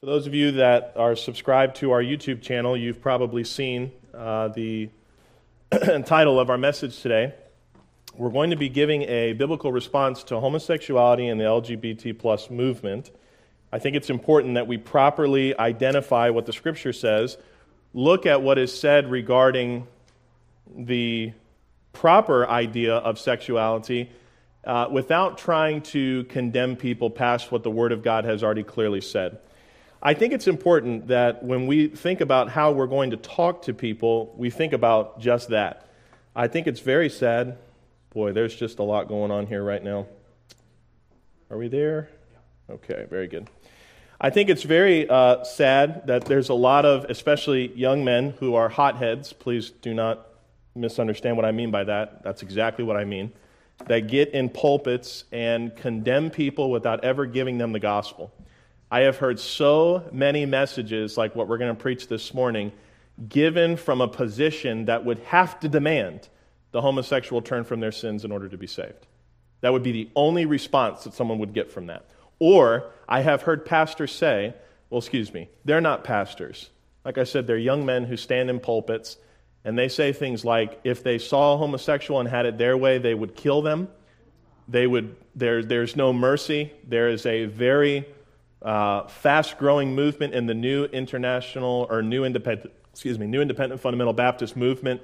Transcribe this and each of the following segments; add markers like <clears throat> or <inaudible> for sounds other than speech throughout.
For those of you that are subscribed to our YouTube channel, you've probably seen uh, the <clears throat> title of our message today. We're going to be giving a biblical response to homosexuality and the LGBT plus movement. I think it's important that we properly identify what the Scripture says, look at what is said regarding the proper idea of sexuality uh, without trying to condemn people past what the Word of God has already clearly said. I think it's important that when we think about how we're going to talk to people, we think about just that. I think it's very sad. Boy, there's just a lot going on here right now. Are we there? Okay, very good. I think it's very uh, sad that there's a lot of, especially young men who are hotheads. Please do not misunderstand what I mean by that. That's exactly what I mean. That get in pulpits and condemn people without ever giving them the gospel. I have heard so many messages like what we're going to preach this morning given from a position that would have to demand the homosexual turn from their sins in order to be saved. That would be the only response that someone would get from that. Or I have heard pastors say, well, excuse me, they're not pastors. Like I said, they're young men who stand in pulpits and they say things like if they saw a homosexual and had it their way, they would kill them. They would, there, there's no mercy. There is a very uh, fast growing movement in the new international or new independent, excuse me, new independent fundamental Baptist movement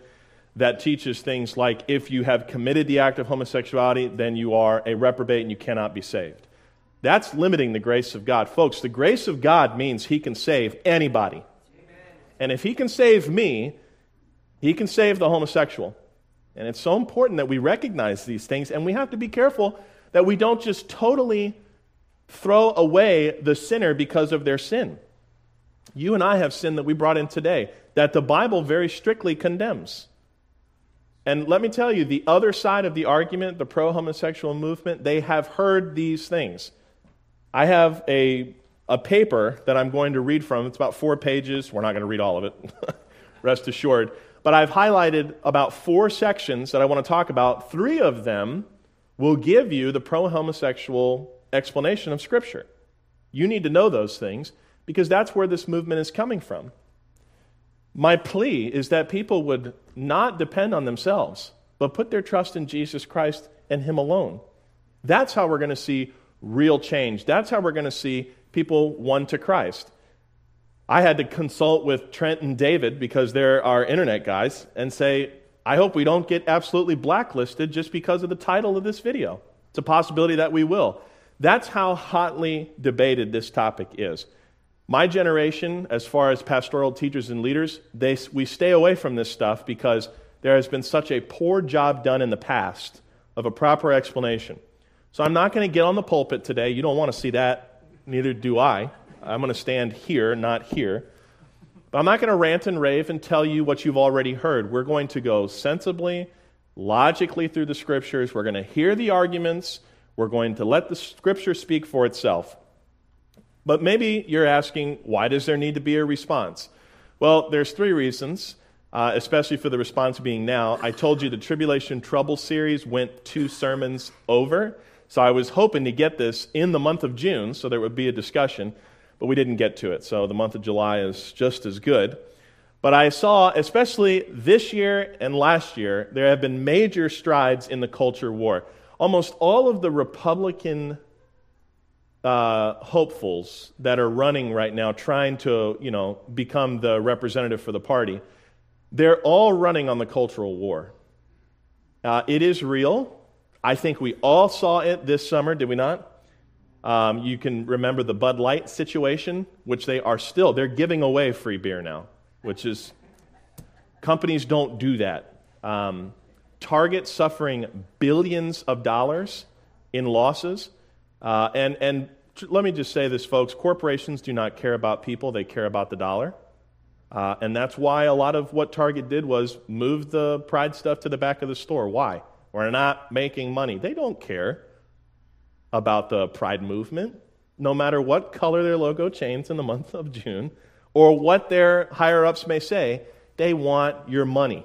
that teaches things like if you have committed the act of homosexuality, then you are a reprobate and you cannot be saved. That's limiting the grace of God. Folks, the grace of God means He can save anybody. Amen. And if He can save me, He can save the homosexual. And it's so important that we recognize these things, and we have to be careful that we don't just totally throw away the sinner because of their sin. You and I have sin that we brought in today that the Bible very strictly condemns. And let me tell you, the other side of the argument, the pro homosexual movement, they have heard these things. I have a, a paper that I'm going to read from. It's about four pages. We're not going to read all of it, <laughs> rest assured. But I've highlighted about four sections that I want to talk about. Three of them will give you the pro homosexual explanation of Scripture. You need to know those things because that's where this movement is coming from. My plea is that people would not depend on themselves, but put their trust in Jesus Christ and Him alone. That's how we're going to see real change. That's how we're going to see people won to Christ. I had to consult with Trent and David because they're our internet guys and say, I hope we don't get absolutely blacklisted just because of the title of this video. It's a possibility that we will. That's how hotly debated this topic is. My generation, as far as pastoral teachers and leaders, they, we stay away from this stuff because there has been such a poor job done in the past of a proper explanation. So I'm not going to get on the pulpit today. You don't want to see that. Neither do I. I'm going to stand here, not here. But I'm not going to rant and rave and tell you what you've already heard. We're going to go sensibly, logically through the scriptures. We're going to hear the arguments. We're going to let the scripture speak for itself. But maybe you're asking, why does there need to be a response? Well, there's three reasons, uh, especially for the response being now. I told you the Tribulation Trouble series went two sermons over. So I was hoping to get this in the month of June so there would be a discussion, but we didn't get to it. So the month of July is just as good. But I saw, especially this year and last year, there have been major strides in the culture war. Almost all of the Republican uh, hopefuls that are running right now, trying to, you know, become the representative for the party, they're all running on the cultural war. Uh, it is real. I think we all saw it this summer, did we not? Um, you can remember the Bud Light situation, which they are still, they're giving away free beer now, which is, companies don't do that. Um, Target suffering billions of dollars in losses. Uh, and, and let me just say this, folks corporations do not care about people, they care about the dollar. Uh, and that's why a lot of what Target did was move the pride stuff to the back of the store. Why? We're not making money. They don't care about the pride movement, no matter what color their logo changes in the <laughs> month of June or what their higher ups may say, they want your money.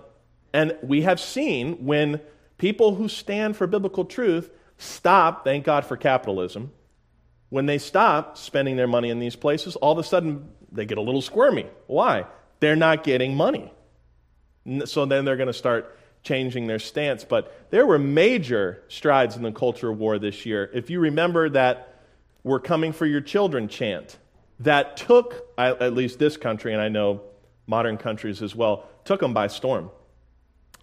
And we have seen when people who stand for biblical truth stop, thank God for capitalism, When they stop spending their money in these places, all of a sudden they get a little squirmy. Why? They're not getting money. So then they're going to start changing their stance. But there were major strides in the culture war this year. If you remember that We're coming for your children chant, that took, at least this country, and I know modern countries as well, took them by storm.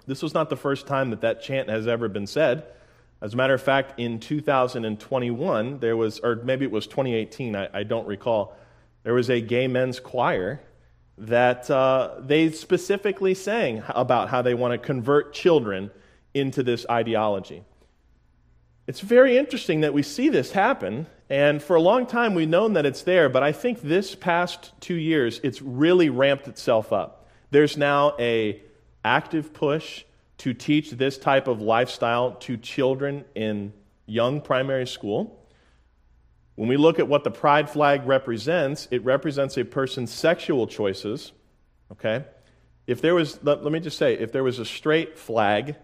This was not the first time that that chant has ever been said. As a matter of fact, in 2021, there was, or maybe it was 2018, I, I don't recall, there was a gay men's choir that uh, they specifically sang about how they want to convert children into this ideology. It's very interesting that we see this happen, and for a long time we've known that it's there, but I think this past two years it's really ramped itself up. There's now a active push to teach this type of lifestyle to children in young primary school. When we look at what the pride flag represents, it represents a person's sexual choices. Okay? If there was, let, let, me just say, if there was a straight flag,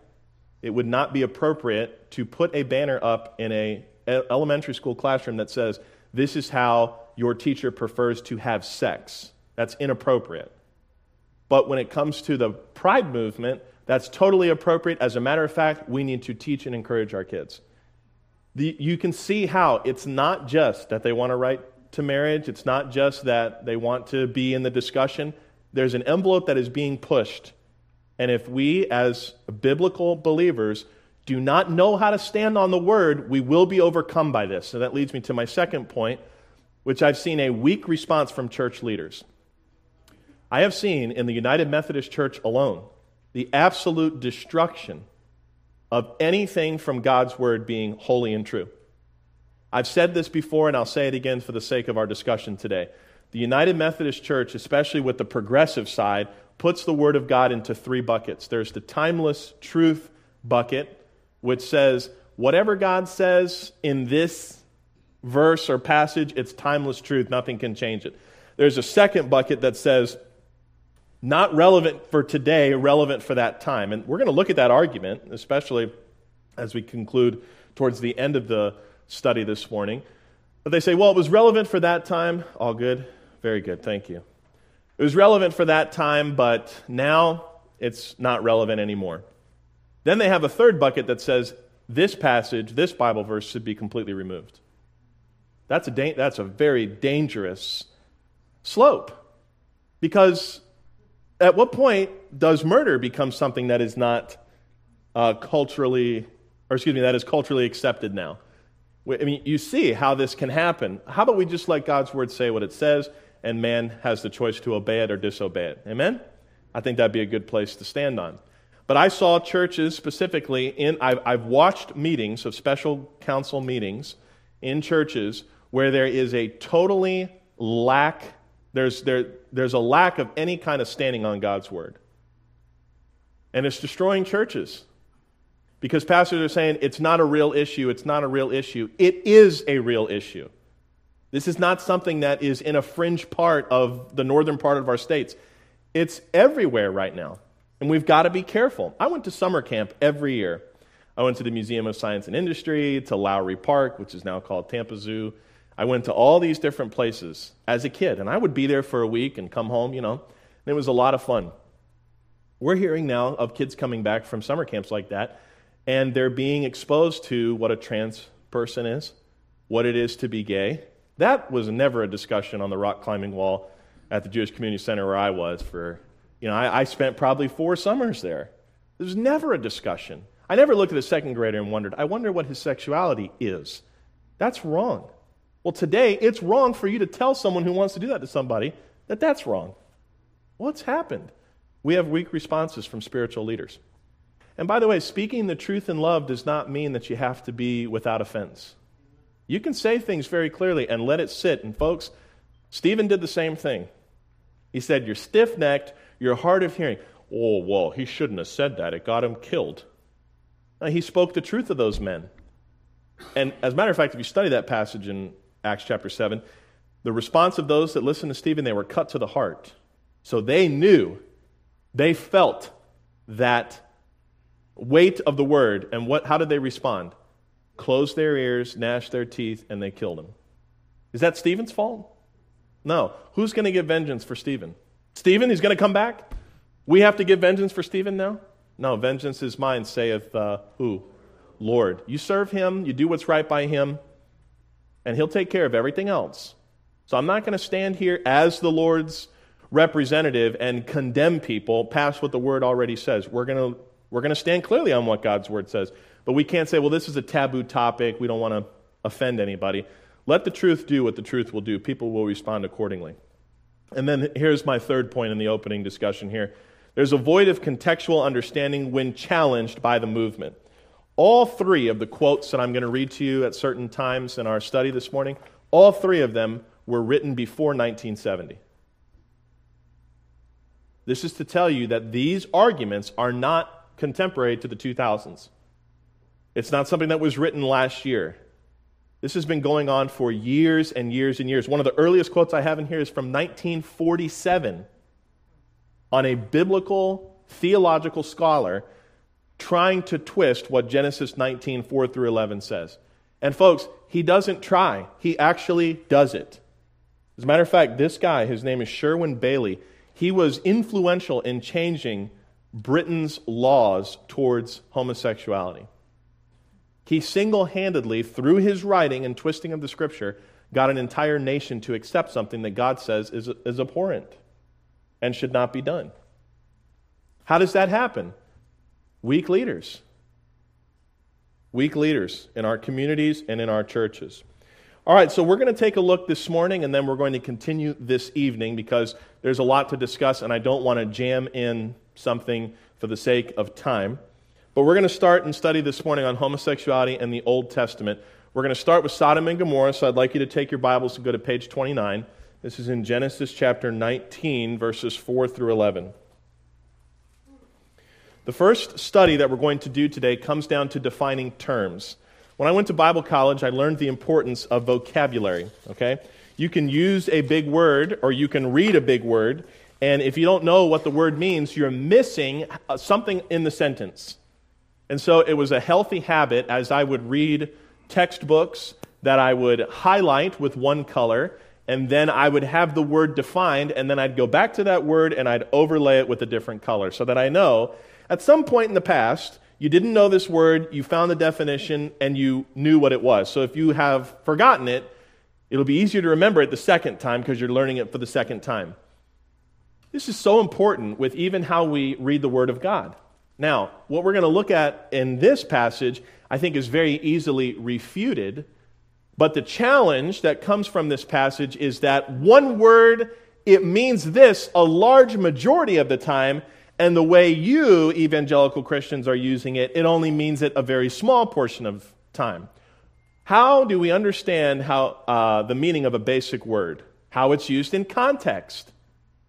it would not be appropriate to put a banner up in a elementary school classroom that says, This is how your teacher prefers to have sex. That's inappropriate. But when it comes to the pride movement, that's totally appropriate. As a matter of fact, we need to teach and encourage our kids. The, you can see how it's not just that they want to right to marriage, it's not just that they want to be in the discussion. There's an envelope that is being pushed. And if we, as biblical believers, do not know how to stand on the word, we will be overcome by this. So that leads me to my second point, which I've seen a weak response from church leaders. I have seen in the United Methodist Church alone the absolute destruction of anything from God's word being holy and true. I've said this before, and I'll say it again for the sake of our discussion today. The United Methodist Church, especially with the progressive side, puts the Word of God into three buckets. There's the timeless truth bucket, which says, whatever God says in this verse or passage, it's timeless truth. Nothing can change it. There's a second bucket that says, not relevant for today, relevant for that time. And we're going to look at that argument, especially as we conclude towards the end of the study this morning. But they say, well, it was relevant for that time. All good. Very good. Thank you. It was relevant for that time, but now it's not relevant anymore. Then they have a third bucket that says this passage, this Bible verse, should be completely removed. That's a, da- that's a very dangerous slope because at what point does murder become something that is not uh, culturally, or excuse me, that is culturally accepted now? I mean, you see how this can happen. How about we just let God's word say what it says, and man has the choice to obey it or disobey it? Amen? I think that'd be a good place to stand on. But I saw churches specifically in, I've, I've watched meetings of special council meetings in churches where there is a totally lack there's, there, there's a lack of any kind of standing on God's word. And it's destroying churches because pastors are saying it's not a real issue, it's not a real issue. It is a real issue. This is not something that is in a fringe part of the northern part of our states. It's everywhere right now. And we've got to be careful. I went to summer camp every year. I went to the Museum of Science and Industry, to Lowry Park, which is now called Tampa Zoo. I went to all these different places as a kid, and I would be there for a week and come home, you know. And it was a lot of fun. We're hearing now of kids coming back from summer camps like that, and they're being exposed to what a trans person is, what it is to be gay. That was never a discussion on the rock climbing wall at the Jewish Community Center where I was for, you know, I, I spent probably four summers there. There's never a discussion. I never looked at a second grader and wondered, I wonder what his sexuality is. That's wrong. Well, today, it's wrong for you to tell someone who wants to do that to somebody that that's wrong. What's happened? We have weak responses from spiritual leaders. And by the way, speaking the truth in love does not mean that you have to be without offense. You can say things very clearly and let it sit. And folks, Stephen did the same thing. He said, You're stiff necked, you're hard of hearing. Oh, well, he shouldn't have said that. It got him killed. Now, he spoke the truth of those men. And as a matter of fact, if you study that passage in Acts chapter 7. The response of those that listened to Stephen, they were cut to the heart. So they knew, they felt that weight of the word. And what, how did they respond? Closed their ears, gnashed their teeth, and they killed him. Is that Stephen's fault? No. Who's going to give vengeance for Stephen? Stephen, he's going to come back? We have to give vengeance for Stephen now? No, vengeance is mine, saith uh, who? Lord. You serve him, you do what's right by him, and he'll take care of everything else. So I'm not going to stand here as the Lord's representative and condemn people past what the word already says. We're going to we're going to stand clearly on what God's word says. But we can't say, well, this is a taboo topic. We don't want to offend anybody. Let the truth do what the truth will do. People will respond accordingly. And then here's my third point in the opening discussion here there's a void of contextual understanding when challenged by the movement. All three of the quotes that I'm going to read to you at certain times in our study this morning, all three of them were written before 1970. This is to tell you that these arguments are not contemporary to the 2000s. It's not something that was written last year. This has been going on for years and years and years. One of the earliest quotes I have in here is from 1947 on a biblical theological scholar trying to twist what Genesis 19, 4 through 11 says. And folks, he doesn't try, he actually does it. As a matter of fact, this guy, his name is Sherwin Bailey, he was influential in changing Britain's laws towards homosexuality. He single handedly, through his writing and twisting of the scripture, got an entire nation to accept something that God says is, is abhorrent and should not be done. How does that happen? Weak leaders. Weak leaders in our communities and in our churches. All right, so we're going to take a look this morning and then we're going to continue this evening because there's a lot to discuss and I don't want to jam in something for the sake of time. But we're going to start and study this morning on homosexuality and the Old Testament. We're going to start with Sodom and Gomorrah, so I'd like you to take your Bibles and go to page 29. This is in Genesis chapter 19, verses 4 through 11. The first study that we're going to do today comes down to defining terms. When I went to Bible college, I learned the importance of vocabulary, okay? You can use a big word or you can read a big word, and if you don't know what the word means, you're missing uh, something in the sentence. And so it was a healthy habit as I would read textbooks that I would highlight with one color, and then I would have the word defined, and then I'd go back to that word and I'd overlay it with a different color so that I know at some point in the past, you didn't know this word, you found the definition, and you knew what it was. So if you have forgotten it, it'll be easier to remember it the second time because you're learning it for the second time. This is so important with even how we read the Word of God. Now, what we're going to look at in this passage, I think, is very easily refuted. But the challenge that comes from this passage is that one word, it means this a large majority of the time, and the way you, evangelical Christians, are using it, it only means it a very small portion of time. How do we understand how, uh, the meaning of a basic word? How it's used in context.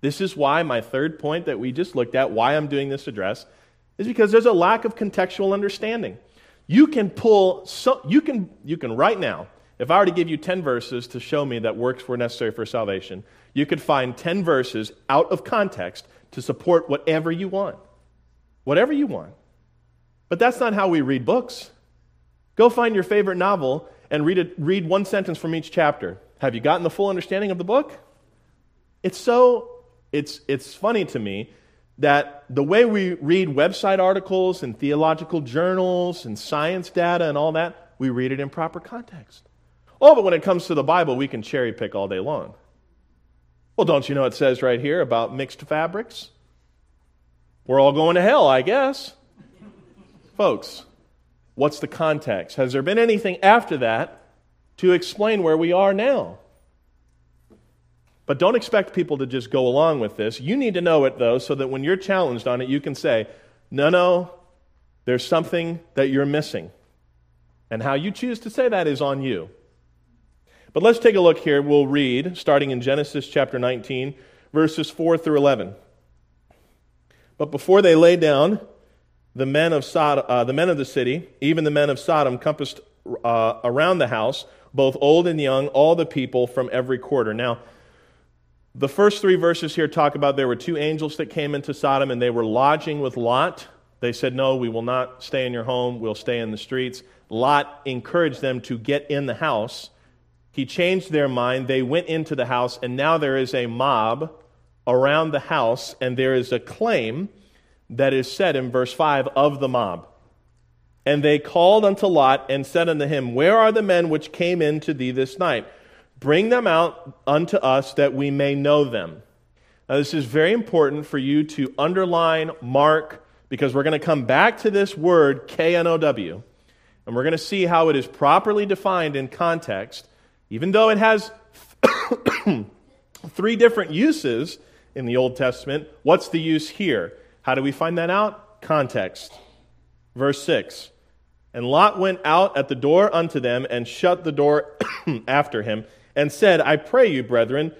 This is why my third point that we just looked at, why I'm doing this address, is because there's a lack of contextual understanding. You can pull, so, you, can, you can right now, if I were to give you 10 verses to show me that works were necessary for salvation, you could find 10 verses out of context to support whatever you want. Whatever you want. But that's not how we read books. Go find your favorite novel and read, it, read one sentence from each chapter. Have you gotten the full understanding of the book? It's so, it's, it's funny to me that the way we read website articles and theological journals and science data and all that, we read it in proper context. Oh, but when it comes to the Bible, we can cherry pick all day long. Well, don't you know it says right here about mixed fabrics? We're all going to hell, I guess. Folks, what's the context? Has there been anything after that to explain where we are now? But don't expect people to just go along with this. You need to know it, though, so that when you're challenged on it, you can say, no, no, there's something that you're missing. And how you choose to say that is on you. But let's take a look here. We'll read, starting in Genesis chapter 19, verses 4 through 11. But before they lay down, the men of, Sodom, uh, the men of the city, even the men of Sodom, compassed uh, around the house, both old and young, all the people from every quarter. Now, the first three verses here talk about there were two angels that came into Sodom and they were lodging with Lot. They said, No, we will not stay in your home, we'll stay in the streets. Lot encouraged them to get in the house He changed their mind. They went into the house, and now there is a mob around the house, and there is a claim that is said in verse 5 of the mob. And they called unto Lot and said unto him, Where are the men which came in to thee this night? Bring them out unto us that we may know them. Now, this is very important for you to underline, mark, because we're going to come back to this word, K N O W, and we're going to see how it is properly defined in context, even though it has <coughs> three different uses in the Old Testament. What's the use here? How do we find that out? Context. Verse 6 And Lot went out at the door unto them and shut the door <coughs> after him and said, I pray you, brethren,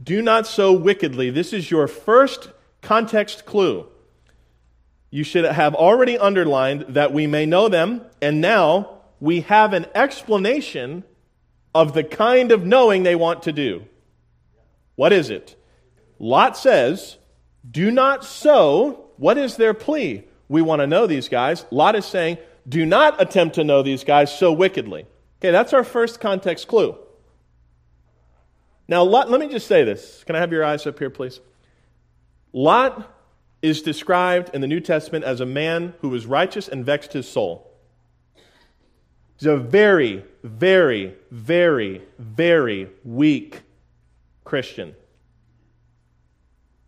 do not so wickedly. This is your first context clue. You should have already underlined that we may know them, and now we have an explanation of the kind of knowing they want to do. What is it? Lot says, Do not so what is their plea? We want to know these guys. Lot is saying, do not attempt to know these guys so wickedly. Okay, that's our first context clue. Now, Lot, let me just say this. Can I have your eyes up here, please? Lot is described in the New Testament as a man who was righteous and vexed his soul. He's a very, very, very, very weak Christian.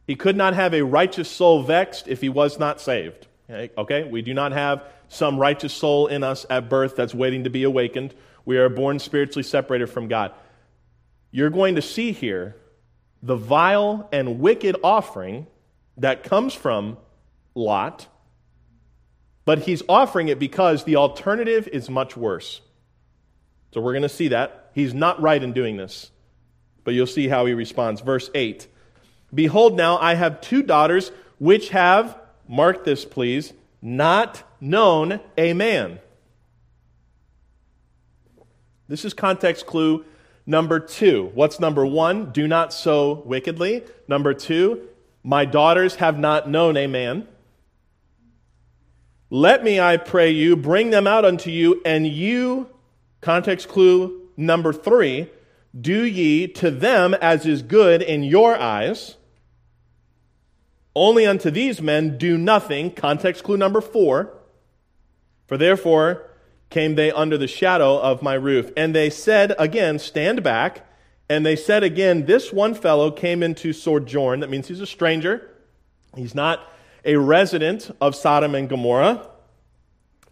He could not have a righteous soul vexed if he was not saved. Okay? We do not have some righteous soul in us at birth that's waiting to be awakened. We are born spiritually separated from God. You're going to see here the vile and wicked offering that comes from Lot, but he's offering it because the alternative is much worse. So we're going to see that. He's not right in doing this, but you'll see how he responds. Verse 8 Behold, now I have two daughters which have, mark this please, not known a man. This is context clue number two. What's number one? Do not so wickedly. Number two, my daughters have not known a man. Let me, I pray you, bring them out unto you, and you, context clue number three, do ye to them as is good in your eyes. Only unto these men do nothing. Context clue number four. For therefore came they under the shadow of my roof. And they said again, Stand back. And they said again, This one fellow came into sojourn. That means he's a stranger. He's not a resident of Sodom and Gomorrah.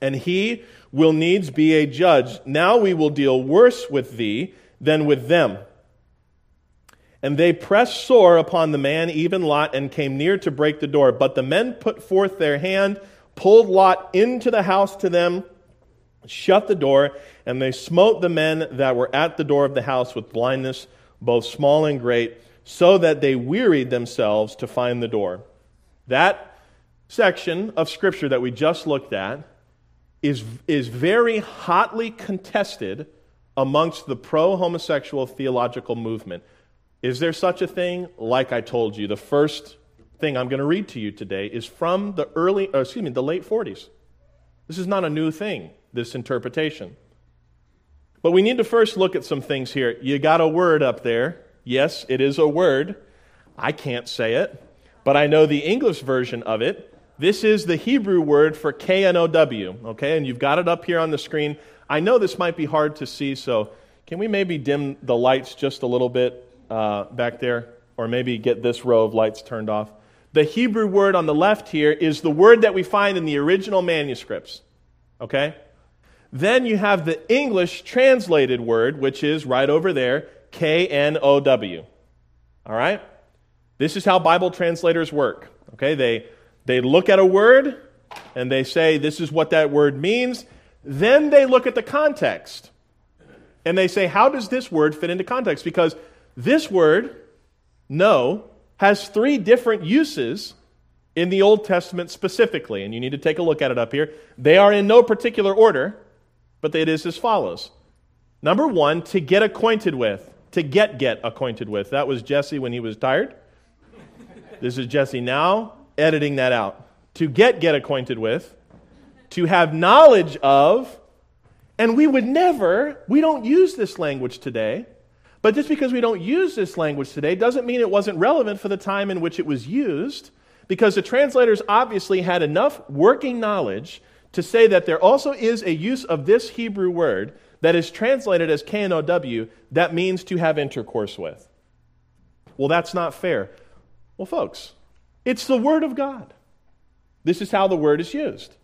And he will needs be a judge. Now we will deal worse with thee than with them. And they pressed sore upon the man, even Lot, and came near to break the door. But the men put forth their hand, pulled Lot into the house to them, shut the door, and they smote the men that were at the door of the house with blindness, both small and great, so that they wearied themselves to find the door. That section of Scripture that we just looked at is, is very hotly contested amongst the pro homosexual theological movement. Is there such a thing? Like I told you, the first thing I'm going to read to you today is from the early, excuse me, the late 40s. This is not a new thing, this interpretation. But we need to first look at some things here. You got a word up there. Yes, it is a word. I can't say it, but I know the English version of it. This is the Hebrew word for K N O W, okay? And you've got it up here on the screen. I know this might be hard to see, so can we maybe dim the lights just a little bit? uh, back there, or maybe get this row of lights turned off. The Hebrew word on the left here is the word that we find in the original manuscripts. Okay? Then you have the English translated word, which is right over there, K N O W. All right? This is how Bible translators work. Okay? They, they look at a word and they say, this is what that word means. Then they look at the context and they say, how does this word fit into context? Because this word, know, has three different uses in the Old Testament specifically, and you need to take a look at it up here. They are in no particular order, but it is as follows. Number one, to get acquainted with. To get get acquainted with. That was Jesse when he was tired. This is Jesse now, editing that out. To get get acquainted with. To have knowledge of. And we would never, we don't use this language today But just because we don't use this language today doesn't mean it wasn't relevant for the time in which it was used, because the translators obviously had enough working knowledge to say that there also is a use of this Hebrew word that is translated as KNOW that means to have intercourse with. Well, that's not fair. Well, folks, it's the Word of God. This is how the word is used.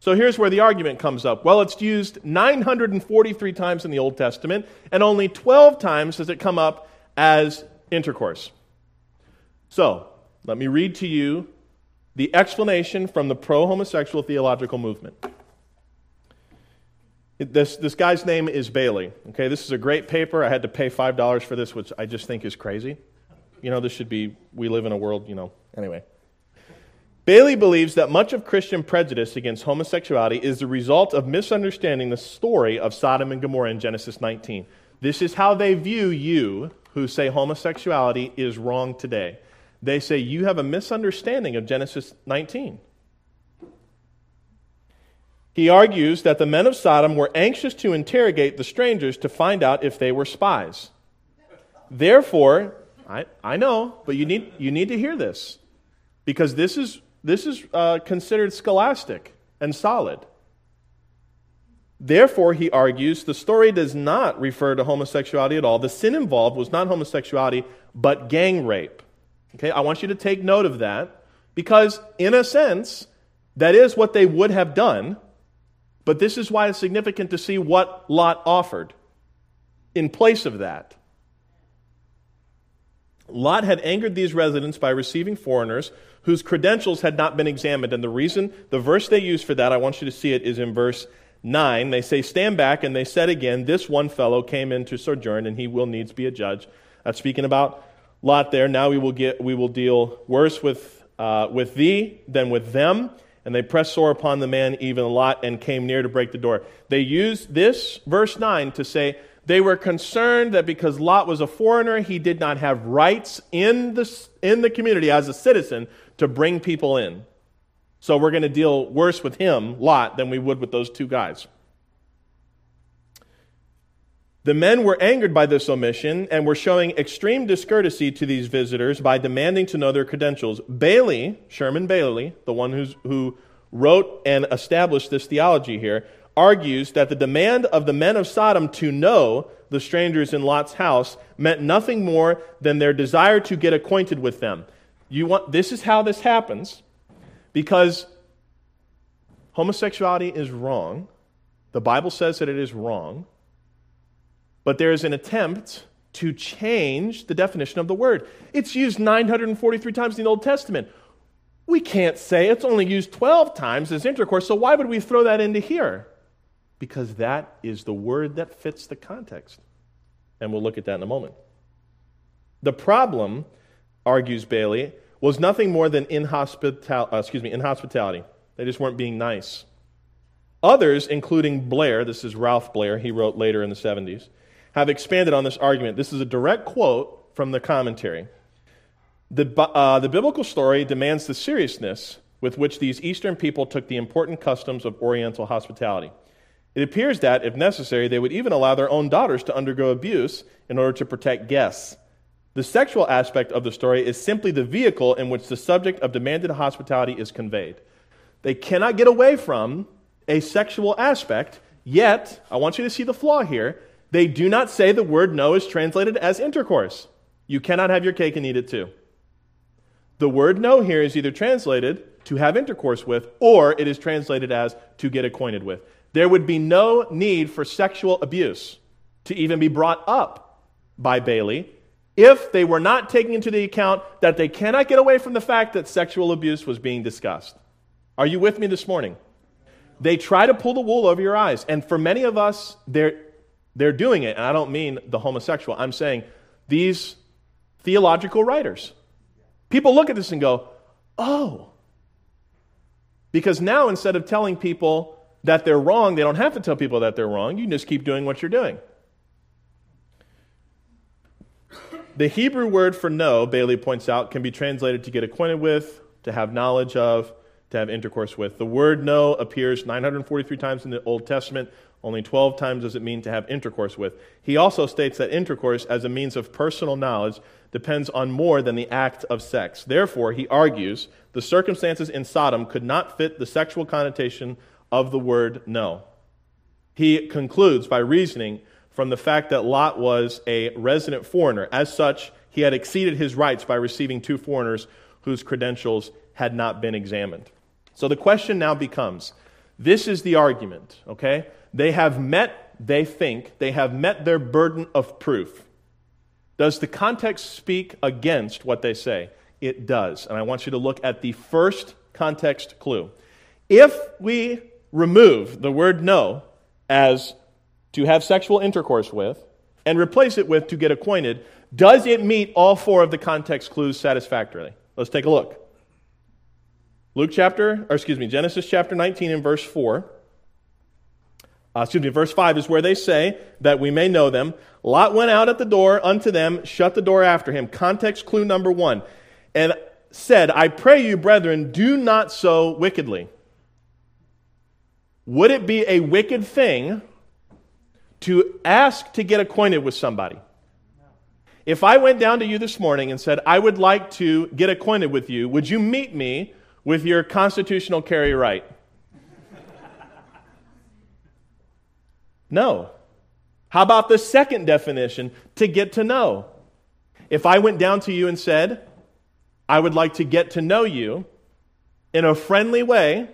So here's where the argument comes up. Well, it's used 943 times in the Old Testament, and only 12 times does it come up as intercourse. So, let me read to you the explanation from the pro homosexual theological movement. This, this guy's name is Bailey. Okay, this is a great paper. I had to pay $5 for this, which I just think is crazy. You know, this should be, we live in a world, you know, anyway. Bailey believes that much of Christian prejudice against homosexuality is the result of misunderstanding the story of Sodom and Gomorrah in Genesis 19. This is how they view you who say homosexuality is wrong today. They say you have a misunderstanding of Genesis 19. He argues that the men of Sodom were anxious to interrogate the strangers to find out if they were spies. Therefore, I, I know, but you need, you need to hear this because this is, this is uh, considered scholastic and solid. Therefore, he argues, the story does not refer to homosexuality at all. The sin involved was not homosexuality, but gang rape. Okay, I want you to take note of that because, in a sense, that is what they would have done but this is why it's significant to see what Lot offered in place of that. Lot had angered these residents by receiving foreigners whose credentials had not been examined. And the reason, the verse they use for that, I want you to see it, is in verse 9. They say, Stand back, and they said again, This one fellow came in to sojourn, and he will needs be a judge. That's speaking about Lot there. Now we will, get, we will deal worse with, uh, with thee than with them and they pressed sore upon the man, even Lot, and came near to break the door. They used this, verse 9, to say they were concerned that because Lot was a foreigner, he did not have rights in the, in the community as a citizen to bring people in. So we're going to deal worse with him, Lot, than we would with those two guys. The men were angered by this omission and were showing extreme discourtesy to these visitors by demanding to know their credentials. Bailey, Sherwin Bailey, the one who wrote and established this theology here, argues that the demand of the men of Sodom to know the strangers in Lot's house meant nothing more than their desire to get acquainted with them. You want, this is how this happens because homosexuality is wrong. The Bible says that it is wrong. But there is an attempt to change the definition of the word. It's used 943 times in the Old Testament. We can't say it's only used 12 times as intercourse, so why would we throw that into here? Because that is the word that fits the context. And we'll look at that in a moment. The problem, argues Bailey, was nothing more than inhospital- uh, excuse me, inhospitality. They just weren't being nice. Others, including Blair, this is Ralph Blair, he wrote later in the 70s, have expanded on this argument. This is a direct quote from the commentary. The, uh, the biblical story demands the seriousness with which these Eastern people took the important customs of Oriental hospitality. It appears that, if necessary, they would even allow their own daughters to undergo abuse in order to protect guests. The sexual aspect of the story is simply the vehicle in which the subject of demanded hospitality is conveyed. They cannot get away from a sexual aspect, yet, I want you to see the flaw here. They do not say the word know is translated as intercourse. You cannot have your cake and eat it too. The word know here is either translated to have intercourse with, or it is translated as to get acquainted with. There would be no need for sexual abuse to even be brought up by Bailey if they were not taking into the account that they cannot get away from the fact that sexual abuse was being discussed. Are you with me this morning? They try to pull the wool over your eyes. And for many of us, they're, they're doing it, and I don't mean the homosexual. I'm saying these theological writers. People look at this and go, oh. Because now instead of telling people that they're wrong, they don't have to tell people that they're wrong. You just keep doing what you're doing. The Hebrew word for know, Bailey points out, can be translated to get acquainted with, to have knowledge of, to have intercourse with. The word know appears 943 times in the Old Testament, Only 12 times does it mean to have intercourse with. He also states that intercourse, as a means of personal knowledge, depends on more than the act of sex. Therefore, he argues the circumstances in Sodom could not fit the sexual connotation of the word know. He concludes by reasoning from the fact that Lot was a resident foreigner. As such, he had exceeded his rights by receiving two foreigners whose credentials had not been examined. So the question now becomes this is the argument, okay? They have met, they think, they have met their burden of proof. Does the context speak against what they say? It does. And I want you to look at the first context clue. If we remove the word know as to have sexual intercourse with and replace it with to get acquainted, does it meet all four of the context clues satisfactorily? Let's take a look. Luke chapter, or excuse me, Genesis chapter 19 and verse 4. Uh, excuse me, verse 5 is where they say that we may know them. Lot went out at the door unto them, shut the door after him. Context clue number one. And said, I pray you, brethren, do not so wickedly. Would it be a wicked thing to ask to get acquainted with somebody? If I went down to you this morning and said, I would like to get acquainted with you, would you meet me with your constitutional carry right? No. How about the second definition, to get to know? If I went down to you and said, I would like to get to know you in a friendly way,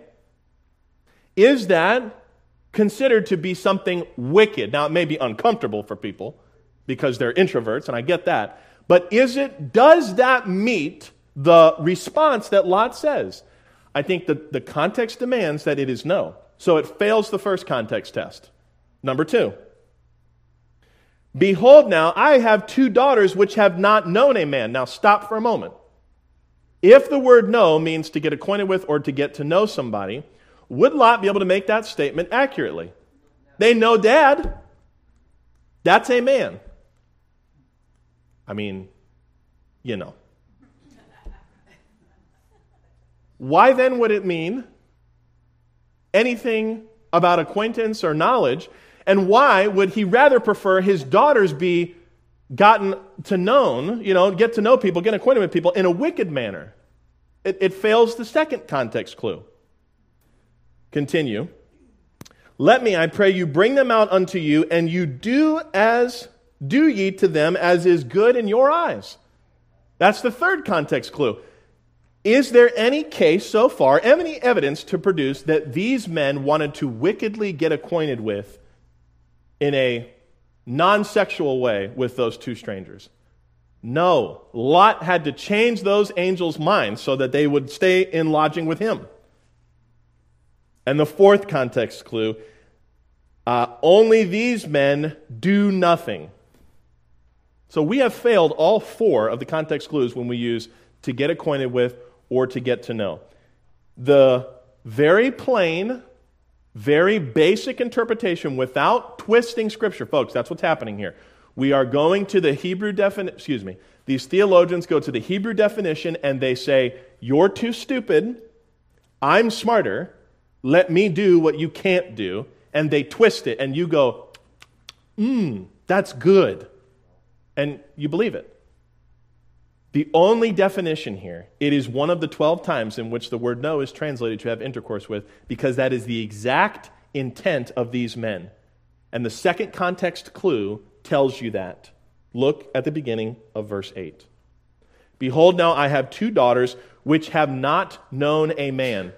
is that considered to be something wicked? Now, it may be uncomfortable for people because they're introverts, and I get that. But is it, does that meet the response that Lot says? I think that the context demands that it is no. So it fails the first context test. Number two. Behold, now I have two daughters which have not known a man. Now stop for a moment. If the word know means to get acquainted with or to get to know somebody, would Lot be able to make that statement accurately? They know dad. That's a man. I mean, you know. Why then would it mean anything about acquaintance or knowledge and why would he rather prefer his daughters be gotten to known, you know, get to know people, get acquainted with people in a wicked manner? It, it fails the second context clue. Continue. Let me, I pray you, bring them out unto you, and you do as do ye to them as is good in your eyes. That's the third context clue. Is there any case so far, any evidence to produce that these men wanted to wickedly get acquainted with in a non sexual way with those two strangers. No. Lot had to change those angels' minds so that they would stay in lodging with him. And the fourth context clue uh, only these men do nothing. So we have failed all four of the context clues when we use to get acquainted with or to get to know. The very plain very basic interpretation without twisting Scripture. Folks, that's what's happening here. We are going to the Hebrew definition, excuse me, these theologians go to the Hebrew definition and they say, You're too stupid. I'm smarter. Let me do what you can't do. And they twist it, and you go, Mmm, that's good. And you believe it. The only definition here, it is one of the 12 times in which the word know is translated to have intercourse with, because that is the exact intent of these men. And the second context clue tells you that. Look at the beginning of verse 8. Behold, now I have two daughters which have not known a man.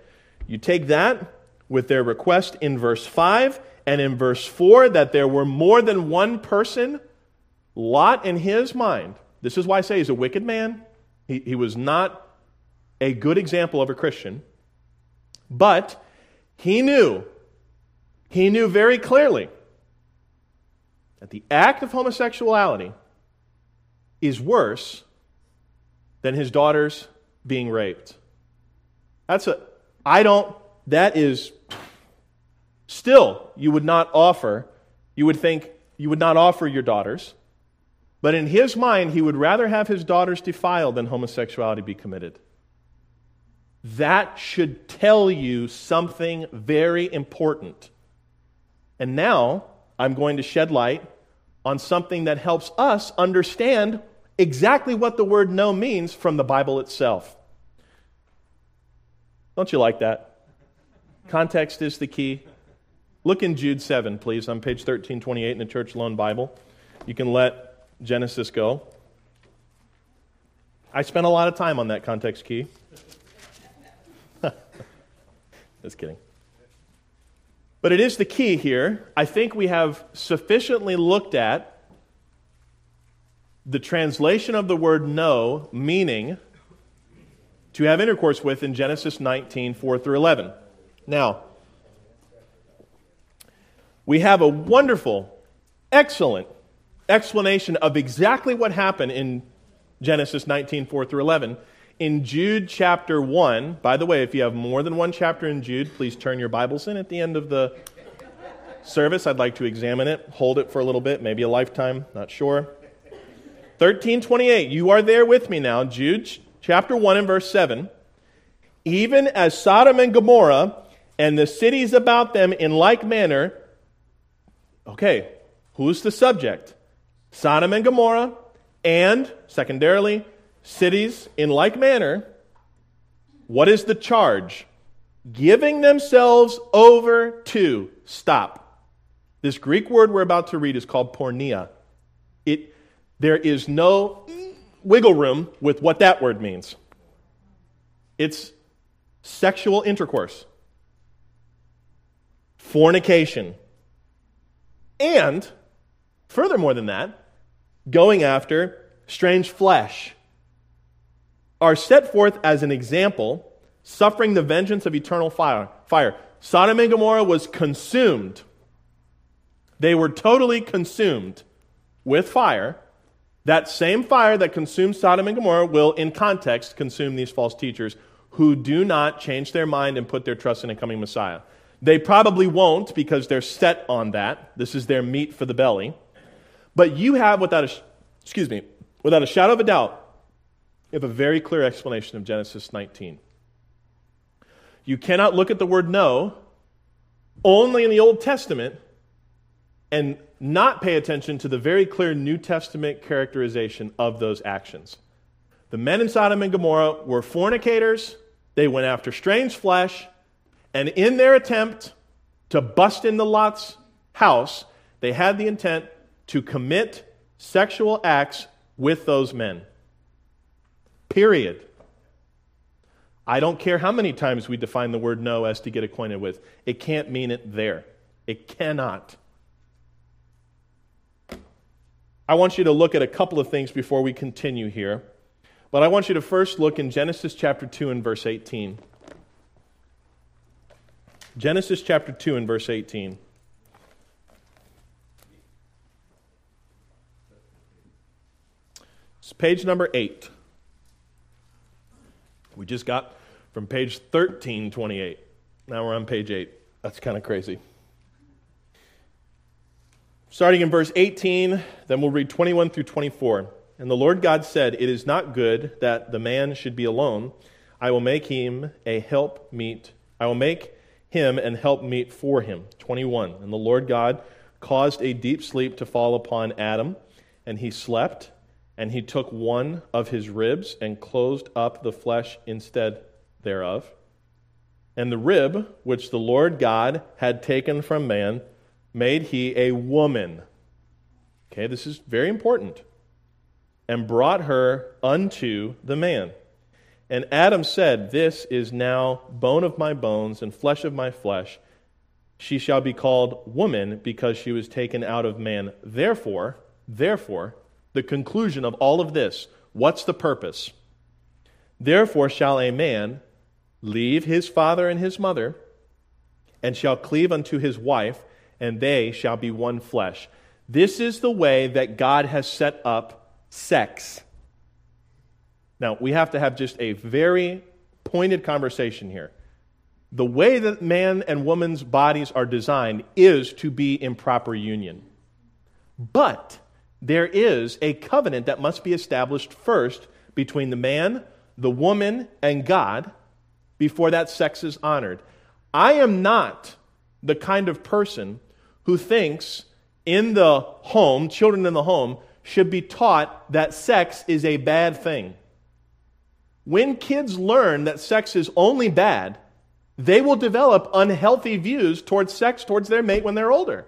You take that with their request in verse 5 and in verse 4 that there were more than one person, Lot in his mind this is why I say he's a wicked man. He, he was not a good example of a Christian. But he knew, he knew very clearly that the act of homosexuality is worse than his daughters being raped. That's a, I don't, that is, still, you would not offer, you would think, you would not offer your daughters but in his mind, he would rather have his daughters defiled than homosexuality be committed. That should tell you something very important. And now I'm going to shed light on something that helps us understand exactly what the word know means from the Bible itself. Don't you like that? Context is the key. Look in Jude 7, please, on page 1328 in the Church Loan Bible. You can let Genesis go. I spent a lot of time on that context key. <laughs> Just kidding. But it is the key here. I think we have sufficiently looked at the translation of the word know, meaning to have intercourse with in Genesis 19, 4 through 11. Now, we have a wonderful, excellent explanation of exactly what happened in Genesis 19, 4 through 11. In Jude chapter 1, by the way, if you have more than one chapter in Jude, please turn your Bibles in at the end of the service. I'd like to examine it, hold it for a little bit, maybe a lifetime, not sure. 1328, you are there with me now. Jude chapter 1 and verse 7. Even as Sodom and Gomorrah and the cities about them in like manner. Okay, who's the subject? Sodom and Gomorrah and, secondarily, cities in like manner. What is the charge? Giving themselves over to. Stop. This Greek word we're about to read is called porneia. It, there is no wiggle room with what that word means. It's sexual intercourse, fornication, and, furthermore than that, going after strange flesh are set forth as an example, suffering the vengeance of eternal fire. fire. Sodom and Gomorrah was consumed. They were totally consumed with fire. That same fire that consumed Sodom and Gomorrah will, in context, consume these false teachers who do not change their mind and put their trust in a coming Messiah. They probably won't because they're set on that. This is their meat for the belly. But you have, without a, excuse me, without a shadow of a doubt, you have a very clear explanation of Genesis 19. You cannot look at the word know only in the Old Testament and not pay attention to the very clear New Testament characterization of those actions. The men in Sodom and Gomorrah were fornicators, they went after strange flesh, and in their attempt to bust into Lot's house, they had the intent to commit sexual acts with those men. Period. I don't care how many times we define the word know as to get acquainted with. It can't mean it there. It cannot. I want you to look at a couple of things before we continue here. But I want you to first look in Genesis chapter 2 and verse 18. Genesis chapter 2 and verse 18. It's page number 8. We just got from page 1328. Now we're on page 8. That's kind of crazy. Starting in verse 18, then we'll read 21 through 24. And the Lord God said, It is not good that the man should be alone. I will make him a help meet. I will make him and help meet for him. 21. And the Lord God caused a deep sleep to fall upon Adam, and he slept, and he took one of his ribs and closed up the flesh instead thereof. And the rib which the Lord God had taken from man made he a woman. Okay, this is very important and brought her unto the man. And Adam said, This is now bone of my bones and flesh of my flesh. She shall be called woman because she was taken out of man. Therefore, therefore, the conclusion of all of this, what's the purpose? Therefore shall a man leave his father and his mother, and shall cleave unto his wife, and they shall be one flesh. This is the way that God has set up sex. Now, we have to have just a very pointed conversation here. The way that man and woman's bodies are designed is to be in proper union. But there is a covenant that must be established first between the man, the woman, and God before that sex is honored. I am not the kind of person who thinks in the home, children in the home, should be taught that sex is a bad thing. When kids learn that sex is only bad, they will develop unhealthy views towards sex towards their mate when they're older.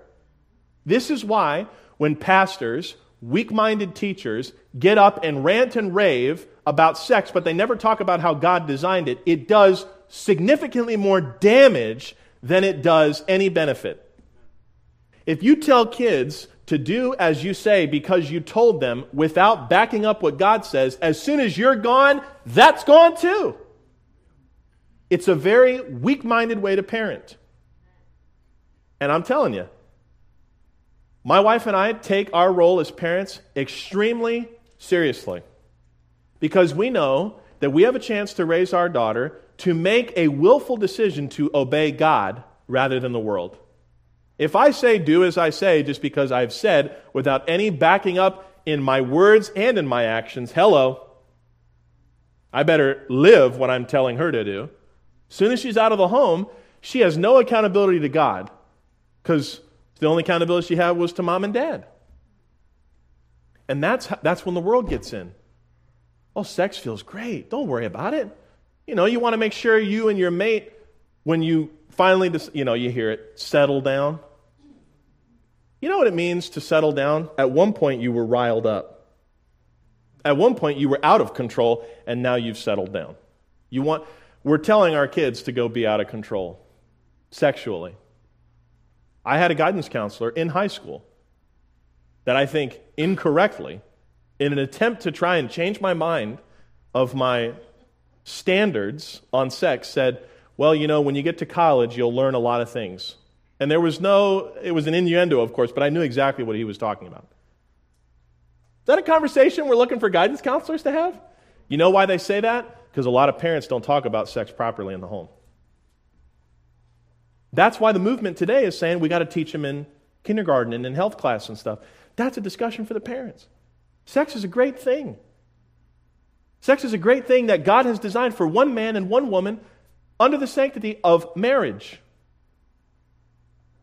This is why when pastors, weak minded teachers get up and rant and rave about sex, but they never talk about how God designed it, it does significantly more damage than it does any benefit. If you tell kids to do as you say because you told them without backing up what God says, as soon as you're gone, that's gone too. It's a very weak minded way to parent. And I'm telling you, my wife and I take our role as parents extremely seriously because we know that we have a chance to raise our daughter to make a willful decision to obey God rather than the world. If I say do as I say just because I've said without any backing up in my words and in my actions, hello, I better live what I'm telling her to do. As soon as she's out of the home, she has no accountability to God because the only accountability she had was to mom and dad. And that's, that's when the world gets in. Oh, sex feels great. Don't worry about it. You know, you want to make sure you and your mate, when you finally, you know, you hear it, settle down. You know what it means to settle down? At one point, you were riled up. At one point, you were out of control, and now you've settled down. You want, we're telling our kids to go be out of control sexually. I had a guidance counselor in high school that I think incorrectly, in an attempt to try and change my mind of my standards on sex, said, Well, you know, when you get to college, you'll learn a lot of things. And there was no, it was an innuendo, of course, but I knew exactly what he was talking about. Is that a conversation we're looking for guidance counselors to have? You know why they say that? Because a lot of parents don't talk about sex properly in the home. That's why the movement today is saying we got to teach them in kindergarten and in health class and stuff. That's a discussion for the parents. Sex is a great thing. Sex is a great thing that God has designed for one man and one woman under the sanctity of marriage.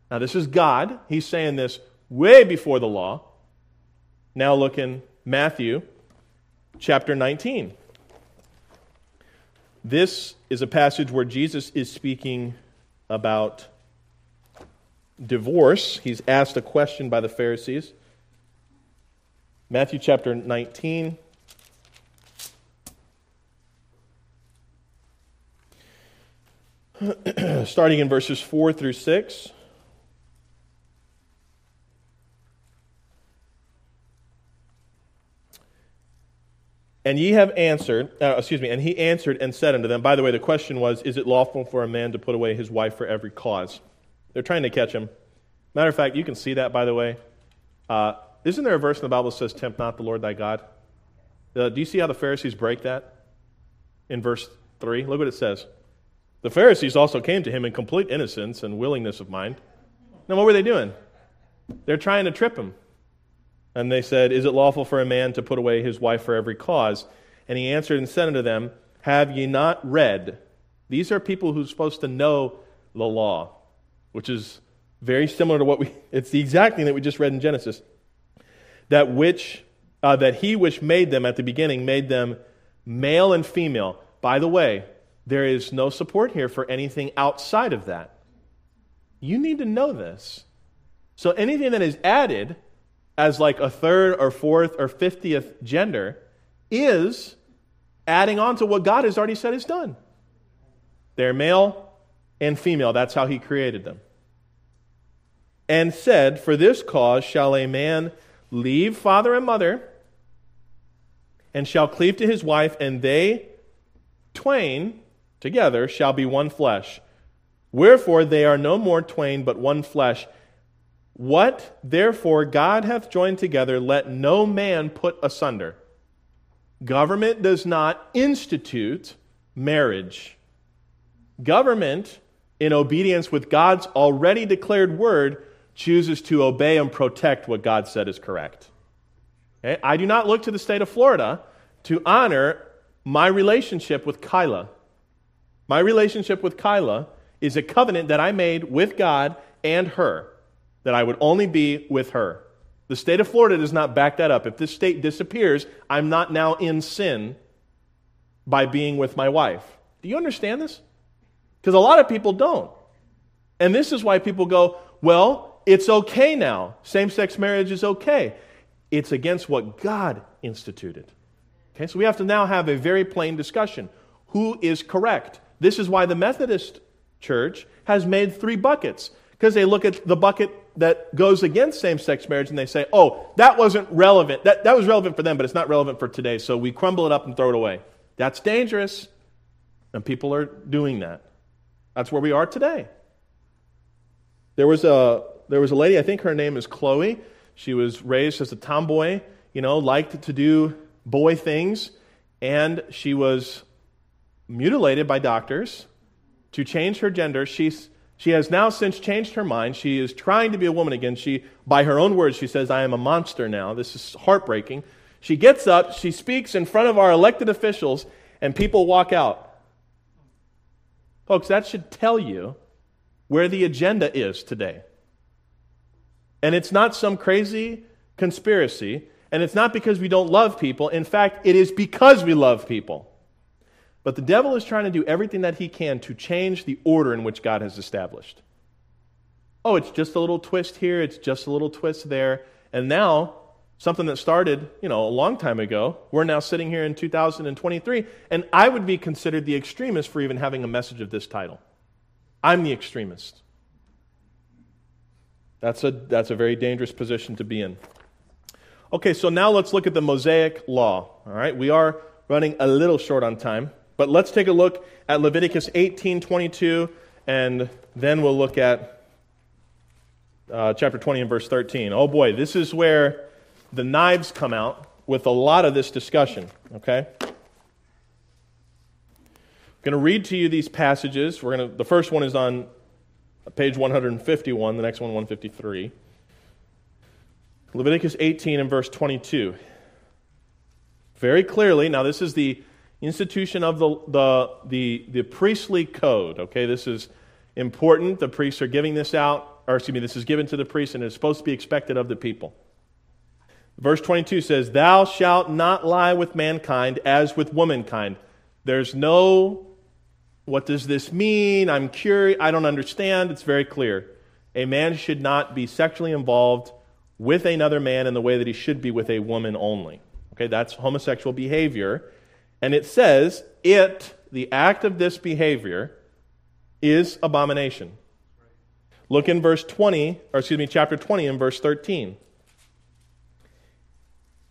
Now, this is God. He's saying this way before the law. Now, look in Matthew chapter 19. This is a passage where Jesus is speaking about divorce. He's asked a question by the Pharisees. Matthew chapter 19. <clears throat> Starting in verses 4 through 6. And ye have answered, uh, excuse me, and he answered and said unto them, by the way, the question was, is it lawful for a man to put away his wife for every cause? They're trying to catch him. Matter of fact, you can see that, by the way. Uh, isn't there a verse in the Bible that says, tempt not the Lord thy God? Uh, do you see how the Pharisees break that? In verse 3, look what it says. The Pharisees also came to him in complete innocence and willingness of mind. Now, what were they doing? They're trying to trip him. And they said, Is it lawful for a man to put away his wife for every cause? And he answered and said unto them, Have ye not read? These are people who are supposed to know the law, which is very similar to what we, <laughs> it's the exact thing that we just read in Genesis. That which, uh, that he which made them at the beginning made them male and female. By the way, there is no support here for anything outside of that. You need to know this. So anything that is added as like a third or fourth or fiftieth gender is adding on to what God has already said is done. They're male and female. That's how He created them. And said, For this cause shall a man leave father and mother, and shall cleave to his wife, and they twain together shall be one flesh. Wherefore they are no more twain, but one flesh. What therefore God hath joined together, let no man put asunder. Government does not institute marriage. Government, in obedience with God's already declared word, chooses to obey and protect what God said is correct. Okay? I do not look to the state of Florida to honor my relationship with Kyla. My relationship with Kyla is a covenant that I made with God and her that I would only be with her. The state of Florida does not back that up. If this state disappears, I'm not now in sin by being with my wife. Do you understand this? Because a lot of people don't. And this is why people go, well, it's okay now. Same sex marriage is okay. It's against what God instituted. Okay, so we have to now have a very plain discussion. Who is correct? This is why the Methodist Church has made three buckets. Because they look at the bucket that goes against same sex marriage and they say, oh, that wasn't relevant. That, that was relevant for them, but it's not relevant for today. So we crumble it up and throw it away. That's dangerous. And people are doing that. That's where we are today. There was a, there was a lady, I think her name is Chloe. She was raised as a tomboy, you know, liked to do boy things, and she was mutilated by doctors to change her gender. She's she has now since changed her mind. She is trying to be a woman again. She, by her own words, she says, I am a monster now. This is heartbreaking. She gets up, she speaks in front of our elected officials, and people walk out. Folks, that should tell you where the agenda is today. And it's not some crazy conspiracy, and it's not because we don't love people. In fact, it is because we love people. But the devil is trying to do everything that he can to change the order in which God has established. Oh, it's just a little twist here, it's just a little twist there. And now, something that started, you know, a long time ago, we're now sitting here in 2023, and I would be considered the extremist for even having a message of this title. I'm the extremist. That's a, that's a very dangerous position to be in. Okay, so now let's look at the Mosaic Law. All right, we are running a little short on time. But let's take a look at Leviticus 18:22, and then we'll look at uh, chapter 20 and verse 13. Oh boy, this is where the knives come out with a lot of this discussion. Okay. I'm going to read to you these passages. We're going to, the first one is on page 151, the next one 153. Leviticus 18 and verse 22. Very clearly, now this is the institution of the, the, the, the priestly code. Okay, this is important. The priests are giving this out, or excuse me, this is given to the priests and it's supposed to be expected of the people. Verse 22 says, Thou shalt not lie with mankind as with womankind. There's no, what does this mean? I'm curious. I don't understand. It's very clear. A man should not be sexually involved with another man in the way that he should be with a woman only. Okay, that's homosexual behavior. And it says, it, the act of this behavior, is abomination. Look in verse 20, or excuse me, chapter 20 and verse 13.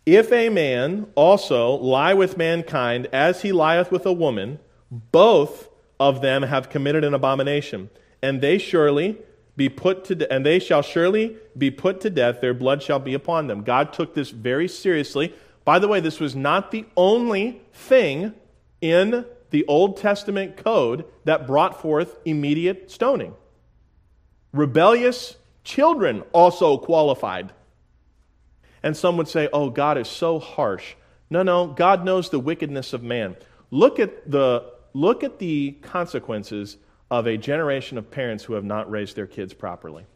If a man also lie with mankind as he lieth with a woman, both of them have committed an abomination, and they surely be put to de- and they shall surely be put to death, their blood shall be upon them. God took this very seriously. By the way, this was not the only thing in the Old Testament code that brought forth immediate stoning. Rebellious children also qualified. And some would say, oh, God is so harsh. No, no, God knows the wickedness of man. Look at the, look at the consequences of a generation of parents who have not raised their kids properly.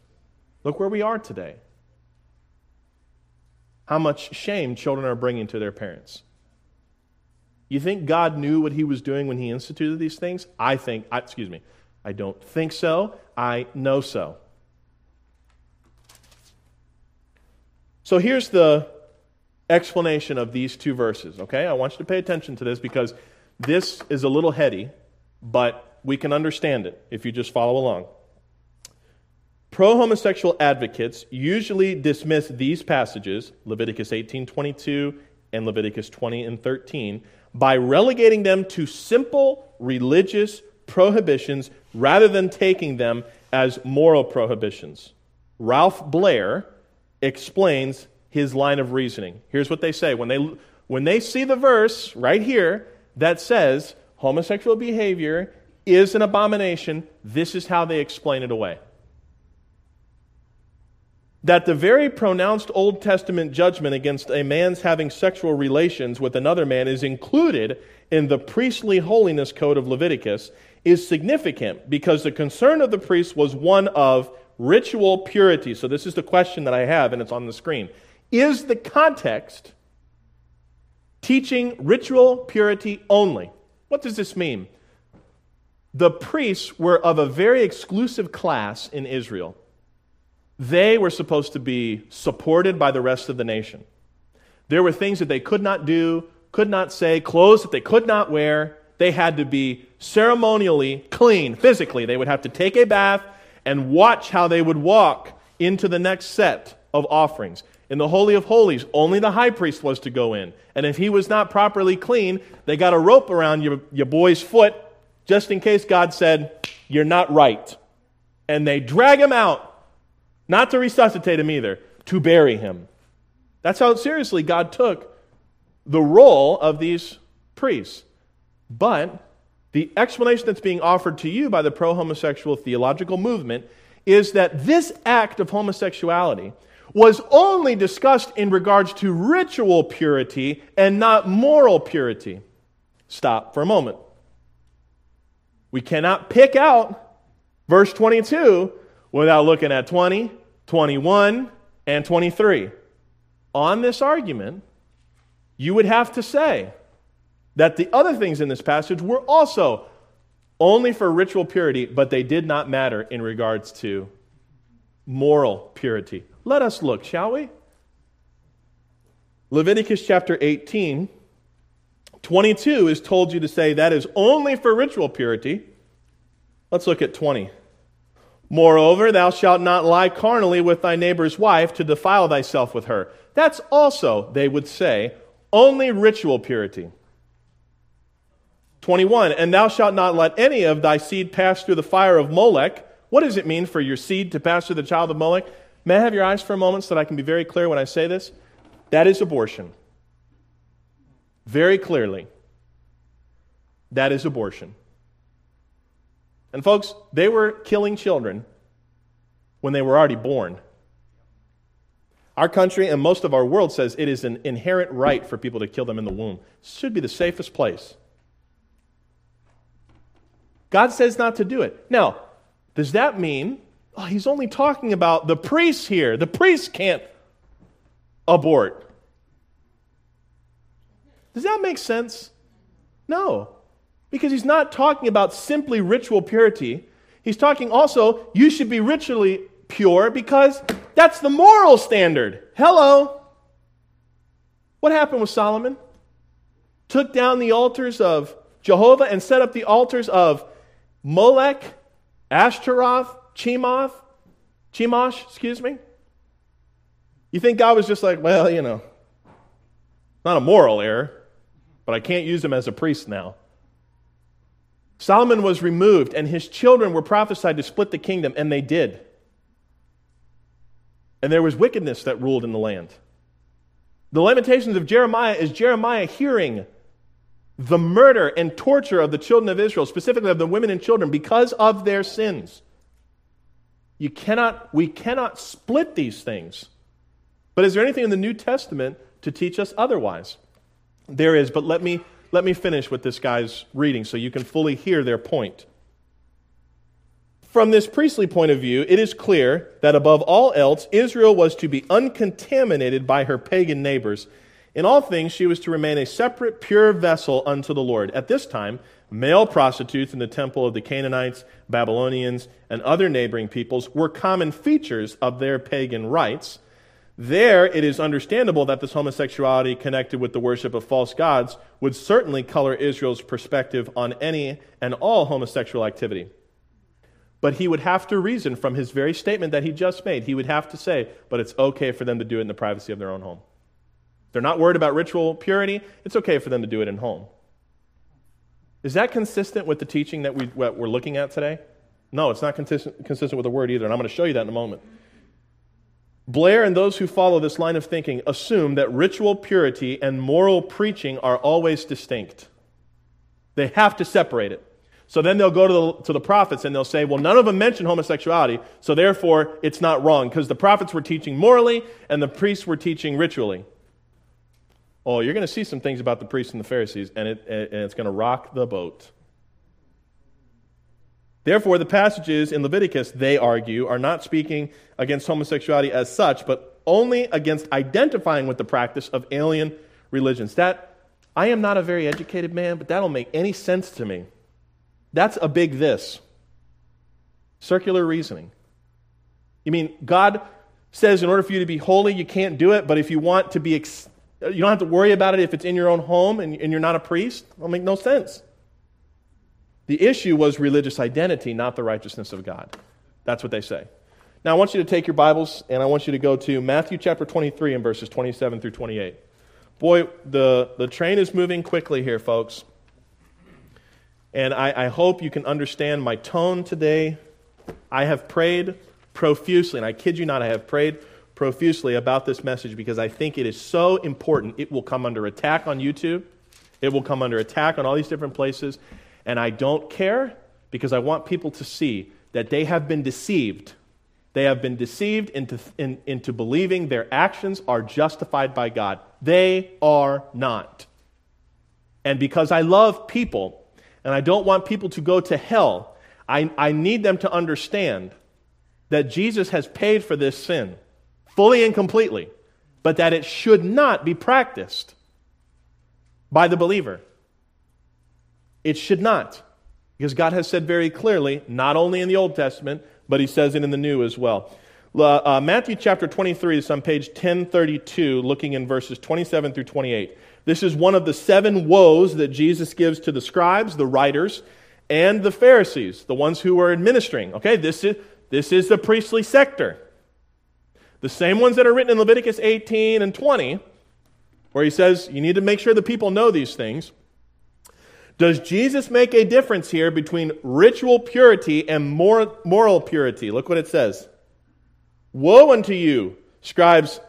Look where we are today how much shame children are bringing to their parents. You think God knew what he was doing when he instituted these things? I think, excuse me, I don't think so. I know so. So here's the explanation of these two verses, okay? I want you to pay attention to this because this is a little heady, but we can understand it if you just follow along. Pro homosexual advocates usually dismiss these passages, Leviticus 18:22 and Leviticus 20 and 13, by relegating them to simple religious prohibitions rather than taking them as moral prohibitions. Ralph Blair explains his line of reasoning. Here's what they say when they when they see the verse right here that says homosexual behavior is an abomination, this is how they explain it away that the very pronounced Old Testament judgment against a man's having sexual relations with another man is included in the priestly holiness code of Leviticus is significant because the concern of the priests was one of ritual purity. So, this is the question that I have, and it's on the screen. Is the context teaching ritual purity only? What does this mean? The priests were of a very exclusive class in Israel. They were supposed to be supported by the rest of the nation. There were things that they could not do, could not say, clothes that they could not wear. They had to be ceremonially clean, physically. They would have to take a bath and watch how they would walk into the next set of offerings. In the Holy of Holies, only the high priest was to go in. And if he was not properly clean, they got a rope around your, your boy's foot just in case God said, You're not right. And they drag him out, not to resuscitate him either, to bury him. That's how seriously God took the role of these priests. But the explanation that's being offered to you by the pro homosexual theological movement is that this act of homosexuality was only discussed in regards to ritual purity and not moral purity. Stop for a moment. We cannot pick out verse 22 without looking at 20, 21, and 23. On this argument, you would have to say that the other things in this passage were also only for ritual purity, but they did not matter in regards to moral purity. Let us look, shall we? Leviticus chapter 18 22 is told you to say that is only for ritual purity. Let's look at 20. Moreover, thou shalt not lie carnally with thy neighbor's wife to defile thyself with her. That's also, they would say, only ritual purity. 21. And thou shalt not let any of thy seed pass through the fire of Molech. What does it mean for your seed to pass through the child of Molech? May I have your eyes for a moment so that I can be very clear when I say this? That is abortion very clearly that is abortion. And folks, they were killing children when they were already born. Our country and most of our world says it is an inherent right for people to kill them in the womb. Should be the safest place. God says not to do it. Now, does that mean oh, he's only talking about the priests here? The priests can't abort. Does that make sense? No. Because he's not talking about simply ritual purity. He's talking also, you should be ritually pure because that's the moral standard. Hello. What happened with Solomon? Took down the altars of Jehovah and set up the altars of Molech, Ashtaroth, Chemoth, Chemosh, excuse me. You think God was just like, well, you know, not a moral error but I can't use him as a priest now. Solomon was removed, and his children were prophesied to split the kingdom, and they did. And there was wickedness that ruled in the land. The Lamentations of Jeremiah is Jeremiah hearing the murder and torture of the children of Israel, specifically of the women and children, because of their sins. You cannot, we cannot split these things. But is there anything in the New Testament to teach us otherwise? There is, but let me, let me finish with this guy's reading so you can fully hear their point. From this priestly point of view, it is clear that above all else, Israel was to be uncontaminated by her pagan neighbors. In all things, she was to remain a separate, pure vessel unto the Lord. At this time, male prostitutes in the temple of the Canaanites, Babylonians, and other neighboring peoples were common features of their pagan rites there, it is understandable that this homosexuality connected with the worship of false gods would certainly color Israel's perspective on any and all homosexual activity. But he would have to reason from his very statement that he just made. He would have to say, but it's okay for them to do it in the privacy of their own home. They're not worried about ritual purity, it's okay for them to do it in home. Is that consistent with the teaching that we, what we're looking at today? No, it's not consistent, consistent with the word either, and I'm going to show you that in a moment. Blair and those who follow this line of thinking assume that ritual purity and moral preaching are always distinct. They have to separate it. So then they'll go to the, to the prophets and they'll say, well, none of them mention homosexuality, so therefore it's not wrong because the prophets were teaching morally and the priests were teaching ritually. Oh, you're going to see some things about the priests and the Pharisees, and, it, and it's going to rock the boat. Therefore, the passages in Leviticus, they argue, are not speaking against homosexuality as such, but only against identifying with the practice of alien religions. That, I am not a very educated man, but that don't make any sense to me. That's a big this. Circular reasoning. You mean God says in order for you to be holy, you can't do it, but if you want to be, ex- you don't have to worry about it if it's in your own home and, and you're not a priest? It'll make no sense. The issue was religious identity, not the righteousness of God. That's what they say. Now, I want you to take your Bibles and I want you to go to Matthew chapter 23 and verses 27 through 28. Boy, the, the train is moving quickly here, folks. And I, I hope you can understand my tone today. I have prayed profusely, and I kid you not, I have prayed profusely about this message because I think it is so important. It will come under attack on YouTube, it will come under attack on all these different places, and I don't care because I want people to see that they have been deceived. They have been deceived into, in, into believing their actions are justified by God. They are not. And because I love people and I don't want people to go to hell, I, I need them to understand that Jesus has paid for this sin fully and completely, but that it should not be practiced by the believer. It should not. Because God has said very clearly, not only in the Old Testament, but He says it in the New as well. Uh, Matthew chapter 23 is on page 1032, looking in verses 27 through 28. This is one of the seven woes that Jesus gives to the scribes, the writers, and the Pharisees, the ones who were administering. Okay, this is, this is the priestly sector. The same ones that are written in Leviticus 18 and 20, where he says you need to make sure the people know these things. Does Jesus make a difference here between ritual purity and moral purity? Look what it says Woe unto you, scribes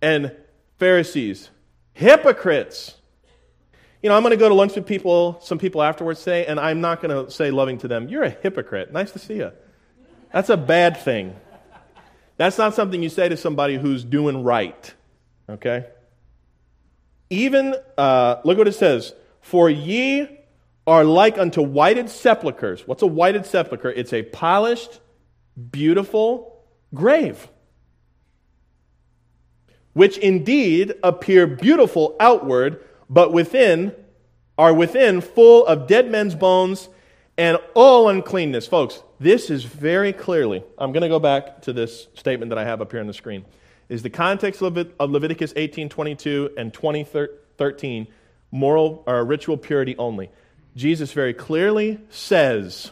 and Pharisees, hypocrites! You know, I'm going to go to lunch with people, some people afterwards say, and I'm not going to say loving to them, You're a hypocrite. Nice to see you. That's a bad thing. That's not something you say to somebody who's doing right. Okay? Even, uh, look what it says. For ye are like unto whited sepulchres. What's a whited sepulchre? It's a polished, beautiful grave, which indeed appear beautiful outward, but within are within full of dead men's bones and all uncleanness. Folks, this is very clearly, I'm going to go back to this statement that I have up here on the screen. Is the context of Leviticus 18:22 and 20:13 moral or ritual purity only? Jesus very clearly says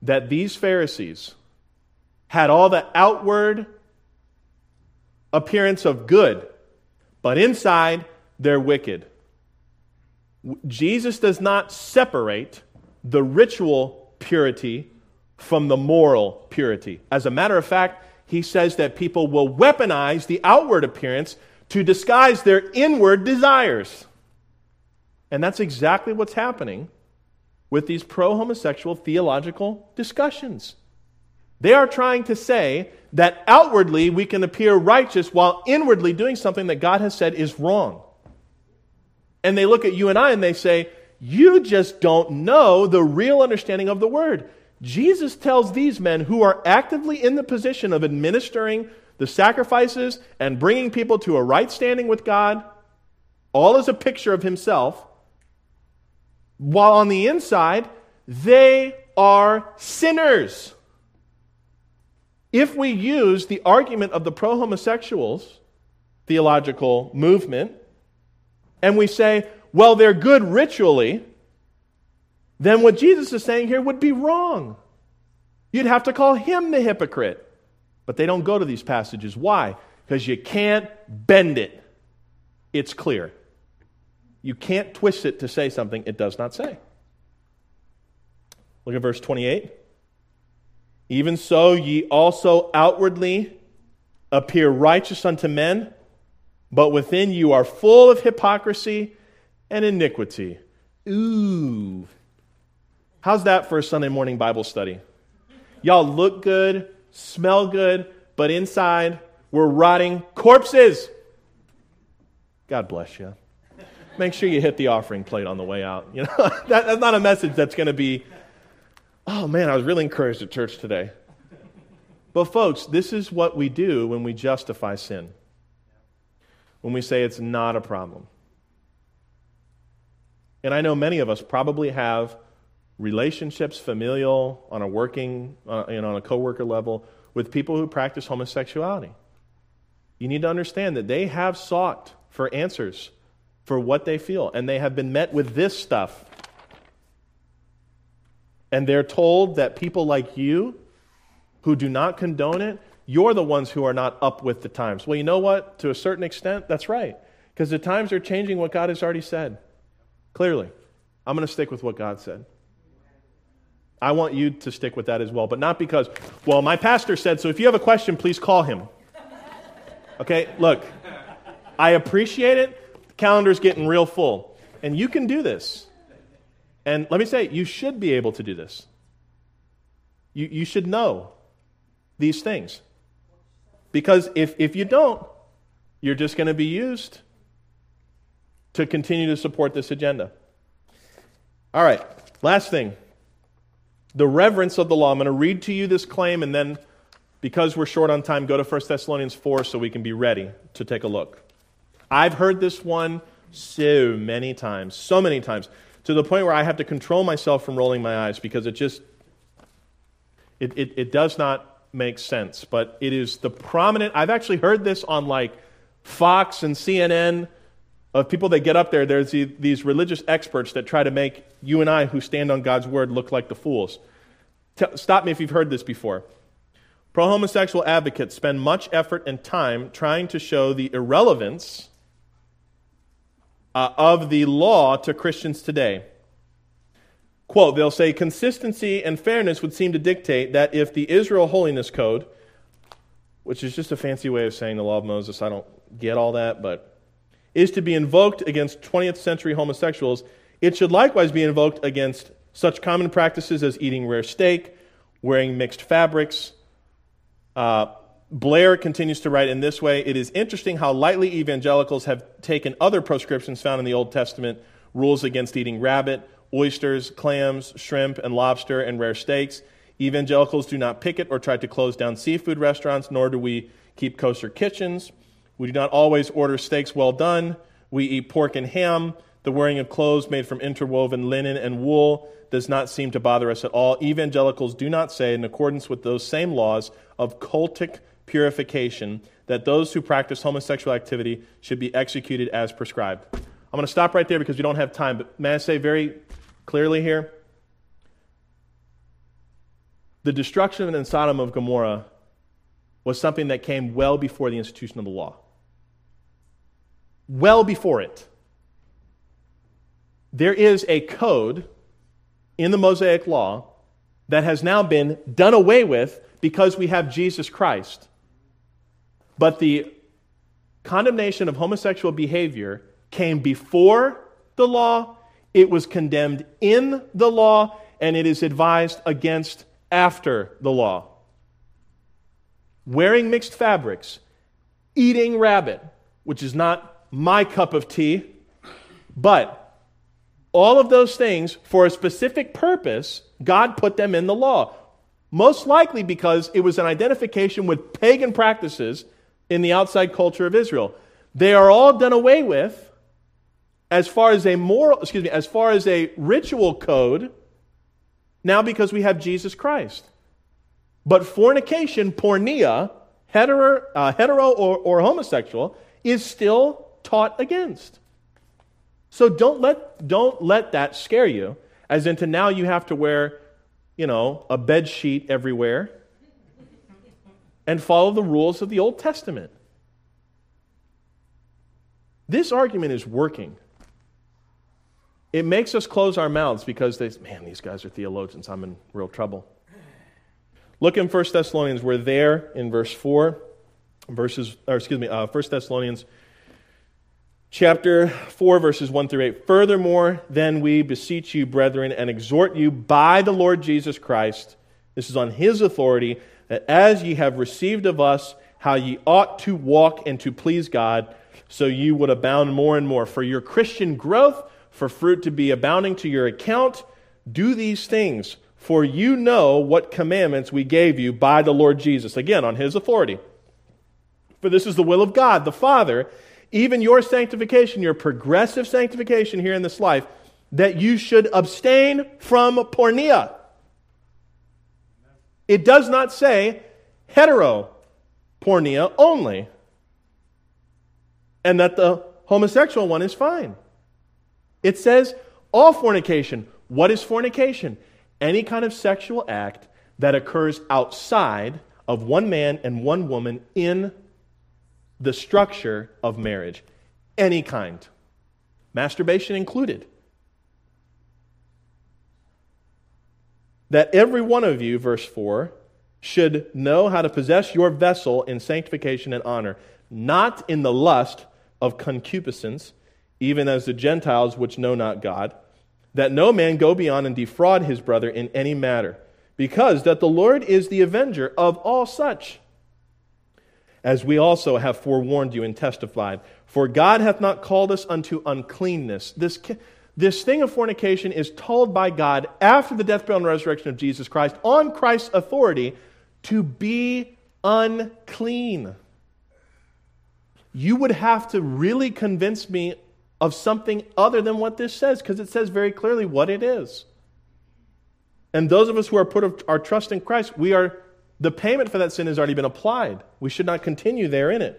that these Pharisees had all the outward appearance of good, but inside they're wicked. Jesus does not separate the ritual purity from the moral purity. As a matter of fact, he says that people will weaponize the outward appearance to disguise their inward desires. And that's exactly what's happening with these pro homosexual theological discussions. They are trying to say that outwardly we can appear righteous while inwardly doing something that God has said is wrong. And they look at you and I and they say, You just don't know the real understanding of the word. Jesus tells these men who are actively in the position of administering the sacrifices and bringing people to a right standing with God, all as a picture of himself, while on the inside, they are sinners. If we use the argument of the pro homosexuals theological movement, and we say, well, they're good ritually, then what Jesus is saying here would be wrong. You'd have to call him the hypocrite. But they don't go to these passages. Why? Because you can't bend it. It's clear. You can't twist it to say something it does not say. Look at verse 28. Even so, ye also outwardly appear righteous unto men, but within you are full of hypocrisy and iniquity. Ooh. How's that for a Sunday morning Bible study? Y'all look good, smell good, but inside we're rotting corpses. God bless you. Make sure you hit the offering plate on the way out. You know, <laughs> that, that's not a message that's going to be Oh man, I was really encouraged at church today. But, folks, this is what we do when we justify sin. When we say it's not a problem. And I know many of us probably have relationships, familial, on a working, uh, and on a coworker level, with people who practice homosexuality. You need to understand that they have sought for answers for what they feel, and they have been met with this stuff. And they're told that people like you who do not condone it, you're the ones who are not up with the times. Well, you know what? To a certain extent, that's right. Because the times are changing what God has already said. Clearly. I'm going to stick with what God said. I want you to stick with that as well, but not because, well, my pastor said so. If you have a question, please call him. Okay, look, I appreciate it. Calendar's getting real full, and you can do this. And let me say, you should be able to do this. You, you should know these things. Because if, if you don't, you're just going to be used to continue to support this agenda. All right, last thing the reverence of the law. I'm going to read to you this claim, and then, because we're short on time, go to 1 Thessalonians 4 so we can be ready to take a look. I've heard this one so many times, so many times, to the point where I have to control myself from rolling my eyes because it just it, it, it does not make sense. But it is the prominent I've actually heard this on like Fox and CNN of people that get up there, there's these religious experts that try to make you and I, who stand on God's word, look like the fools. stop me if you've heard this before. Pro homosexual advocates spend much effort and time trying to show the irrelevance uh, of the law to Christians today. Quote, they'll say consistency and fairness would seem to dictate that if the Israel Holiness Code, which is just a fancy way of saying the law of Moses, I don't get all that, but is to be invoked against 20th century homosexuals, it should likewise be invoked against such common practices as eating rare steak, wearing mixed fabrics. Uh, Blair continues to write in this way It is interesting how lightly evangelicals have taken other proscriptions found in the Old Testament rules against eating rabbit, oysters, clams, shrimp, and lobster, and rare steaks. Evangelicals do not picket or try to close down seafood restaurants, nor do we keep kosher kitchens. We do not always order steaks well done. We eat pork and ham. The wearing of clothes made from interwoven linen and wool does not seem to bother us at all. Evangelicals do not say, in accordance with those same laws of cultic purification, that those who practice homosexual activity should be executed as prescribed. I'm going to stop right there because we don't have time, but may I say very clearly here? The destruction in Sodom of Gomorrah was something that came well before the institution of the law. Well before it. There is a code in the Mosaic Law that has now been done away with because we have Jesus Christ. But the condemnation of homosexual behavior came before the law, it was condemned in the law, and it is advised against after the law wearing mixed fabrics, eating rabbit, which is not my cup of tea, but all of those things for a specific purpose, God put them in the law. Most likely because it was an identification with pagan practices in the outside culture of Israel. They are all done away with as far as a moral, excuse me, as far as a ritual code now because we have Jesus Christ. But fornication, porneia, hetero, uh, hetero or, or homosexual, is still taught against. So don't let, don't let that scare you, as into now you have to wear, you know, a bed sheet everywhere and follow the rules of the Old Testament. This argument is working. It makes us close our mouths because they, man, these guys are theologians. I'm in real trouble. Look in 1 Thessalonians. We're there in verse 4, verses, or excuse me, uh, 1 Thessalonians chapter 4, verses 1 through 8. Furthermore, then we beseech you, brethren, and exhort you by the Lord Jesus Christ, this is on his authority, that as ye have received of us how ye ought to walk and to please God, so you would abound more and more. For your Christian growth, for fruit to be abounding to your account, do these things For you know what commandments we gave you by the Lord Jesus. Again, on his authority. For this is the will of God, the Father, even your sanctification, your progressive sanctification here in this life, that you should abstain from porneia. It does not say hetero porneia only, and that the homosexual one is fine. It says all fornication. What is fornication? any kind of sexual act that occurs outside of one man and one woman in the structure of marriage. Any kind. Masturbation included. That every one of you, verse 4, should know how to possess your vessel in sanctification and honor, not in the lust of concupiscence, even as the Gentiles which know not God that no man go beyond and defraud his brother in any matter, because that the Lord is the avenger of all such. As we also have forewarned you and testified, for God hath not called us unto uncleanness. This, this thing of fornication is told by God after the death, burial, and resurrection of Jesus Christ on Christ's authority to be unclean. You would have to really convince me of something other than what this says because it says very clearly what it is. And those of us who are put of our trust in Christ, we are the payment for that sin has already been applied. We should not continue there in it.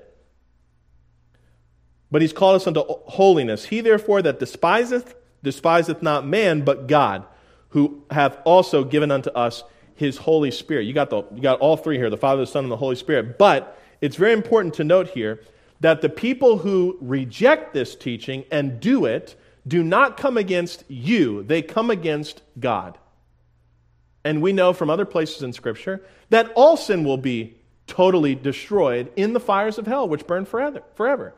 But he's called us unto holiness. He therefore that despiseth, despiseth not man, but God, who hath also given unto us his Holy Spirit. You got, the, you got all three here the Father, the Son, and the Holy Spirit. But it's very important to note here that the people who reject this teaching and do it do not come against you, they come against God. And we know from other places in Scripture that all sin will be totally destroyed in the fires of hell, which burn forever. forever.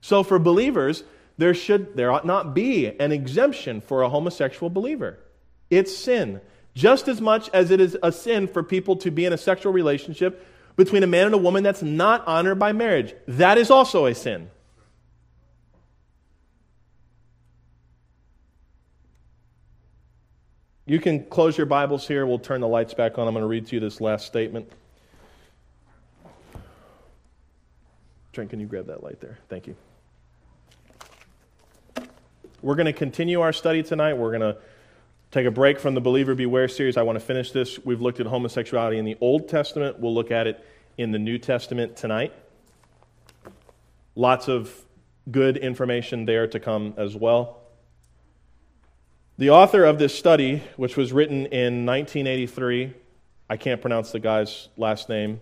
So for believers, there should there ought not be an exemption for a homosexual believer. It's sin. Just as much as it is a sin for people to be in a sexual relationship between a man and a woman that's not honored by marriage. That is also a sin. You can close your Bibles here. We'll turn the lights back on. I'm going to read to you this last statement. Trent, can you grab that light there? Thank you. We're going to continue our study tonight. We're going to take a break from the Believer Beware series. I want to finish this. We've looked at homosexuality in the Old Testament. We'll look at it in the New Testament tonight. Lots of good information there to come as well. The author of this study, which was written in 1983, I can't pronounce the guy's last name,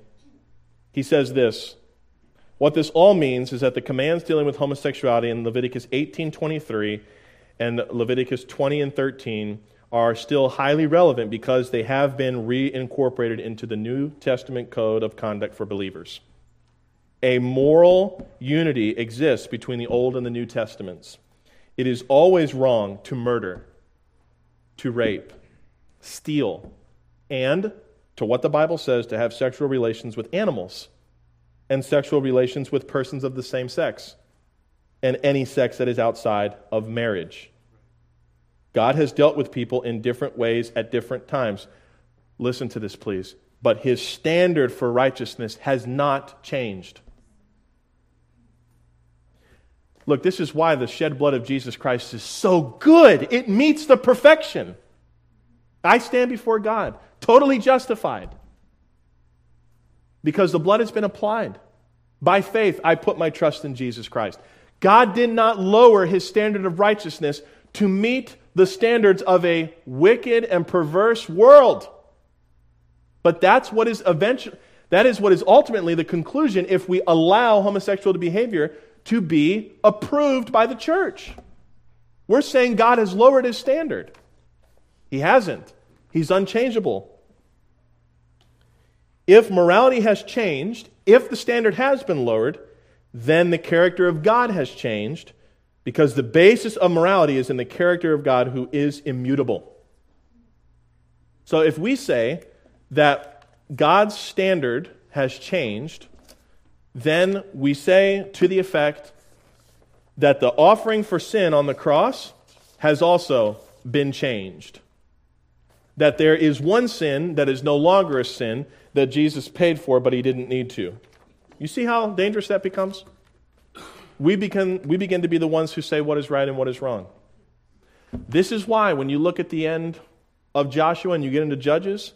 he says this. What this all means is that the commands dealing with homosexuality in Leviticus 18:23 and Leviticus 20 and 13 are still highly relevant because they have been reincorporated into the New Testament code of conduct for believers. A moral unity exists between the Old and the New Testaments. It is always wrong to murder, to rape, steal, and, to what the Bible says, to have sexual relations with animals and sexual relations with persons of the same sex and any sex that is outside of marriage. God has dealt with people in different ways at different times. Listen to this, please. But his standard for righteousness has not changed. Look, this is why the shed blood of Jesus Christ is so good. It meets the perfection. I stand before God, totally justified. Because the blood has been applied. By faith, I put my trust in Jesus Christ. God did not lower his standard of righteousness to meet the standards of a wicked and perverse world. But that's what is eventually that is what is ultimately the conclusion if we allow homosexual behavior to be approved by the church. We're saying God has lowered his standard. He hasn't. He's unchangeable. If morality has changed, if the standard has been lowered, then the character of God has changed because the basis of morality is in the character of God who is immutable. So if we say that God's standard has changed, then we say to the effect that the offering for sin on the cross has also been changed. that there is one sin that is no longer a sin that Jesus paid for, but he didn't need to. You see how dangerous that becomes? We begin, we begin to be the ones who say what is right and what is wrong. This is why, when you look at the end of Joshua and you get into Judges,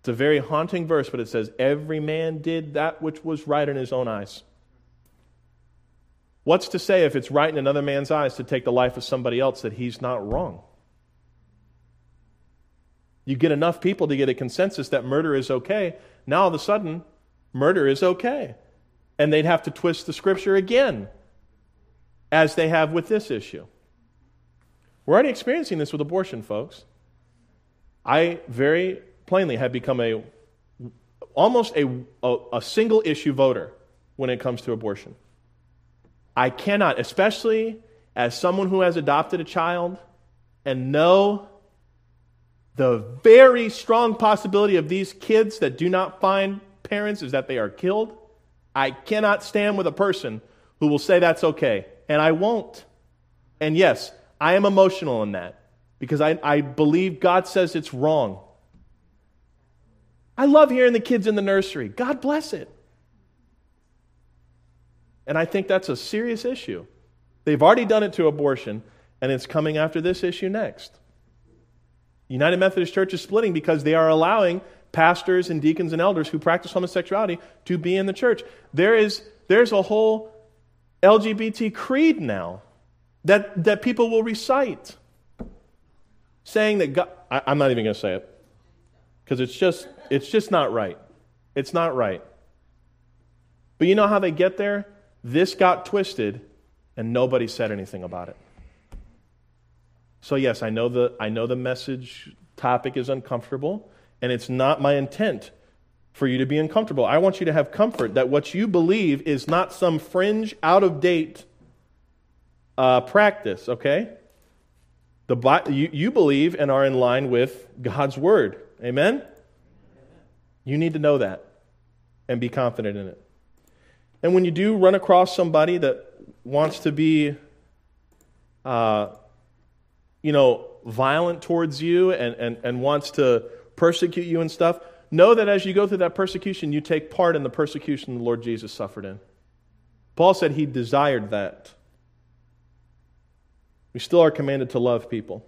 it's a very haunting verse, but it says, Every man did that which was right in his own eyes. What's to say if it's right in another man's eyes to take the life of somebody else that he's not wrong? You get enough people to get a consensus that murder is okay. Now all of a sudden, murder is okay. And they'd have to twist the scripture again, as they have with this issue. We're already experiencing this with abortion, folks. I very plainly have become a almost a, a, a single issue voter when it comes to abortion. I cannot, especially as someone who has adopted a child and know the very strong possibility of these kids that do not find parents is that they are killed. I cannot stand with a person who will say that's okay, and I won't. And yes, I am emotional in that because I, I believe God says it's wrong. I love hearing the kids in the nursery. God bless it. And I think that's a serious issue. They've already done it to abortion, and it's coming after this issue next. United Methodist Church is splitting because they are allowing pastors and deacons and elders who practice homosexuality to be in the church. There is there's a whole LGBT creed now that, that people will recite saying that God, I, I'm not even going to say it because it's just, it's just not right. It's not right. But you know how they get there? This got twisted and nobody said anything about it. So, yes, I know the, I know the message topic is uncomfortable, and it's not my intent for you to be uncomfortable. I want you to have comfort that what you believe is not some fringe, out of date uh, practice, okay? The, you, you believe and are in line with God's word. Amen? You need to know that and be confident in it. And when you do run across somebody that wants to be uh, you know, violent towards you and, and, and wants to persecute you and stuff, know that as you go through that persecution, you take part in the persecution the Lord Jesus suffered in. Paul said he desired that. We still are commanded to love people.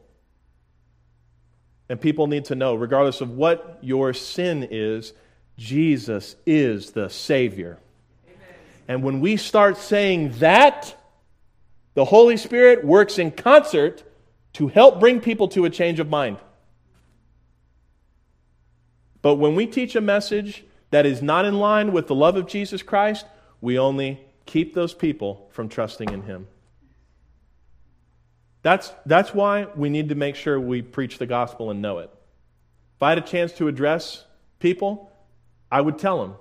And people need to know, regardless of what your sin is, Jesus is the Savior. And when we start saying that, the Holy Spirit works in concert to help bring people to a change of mind. But when we teach a message that is not in line with the love of Jesus Christ, we only keep those people from trusting in Him. That's, that's why we need to make sure we preach the gospel and know it. If I had a chance to address people, I would tell them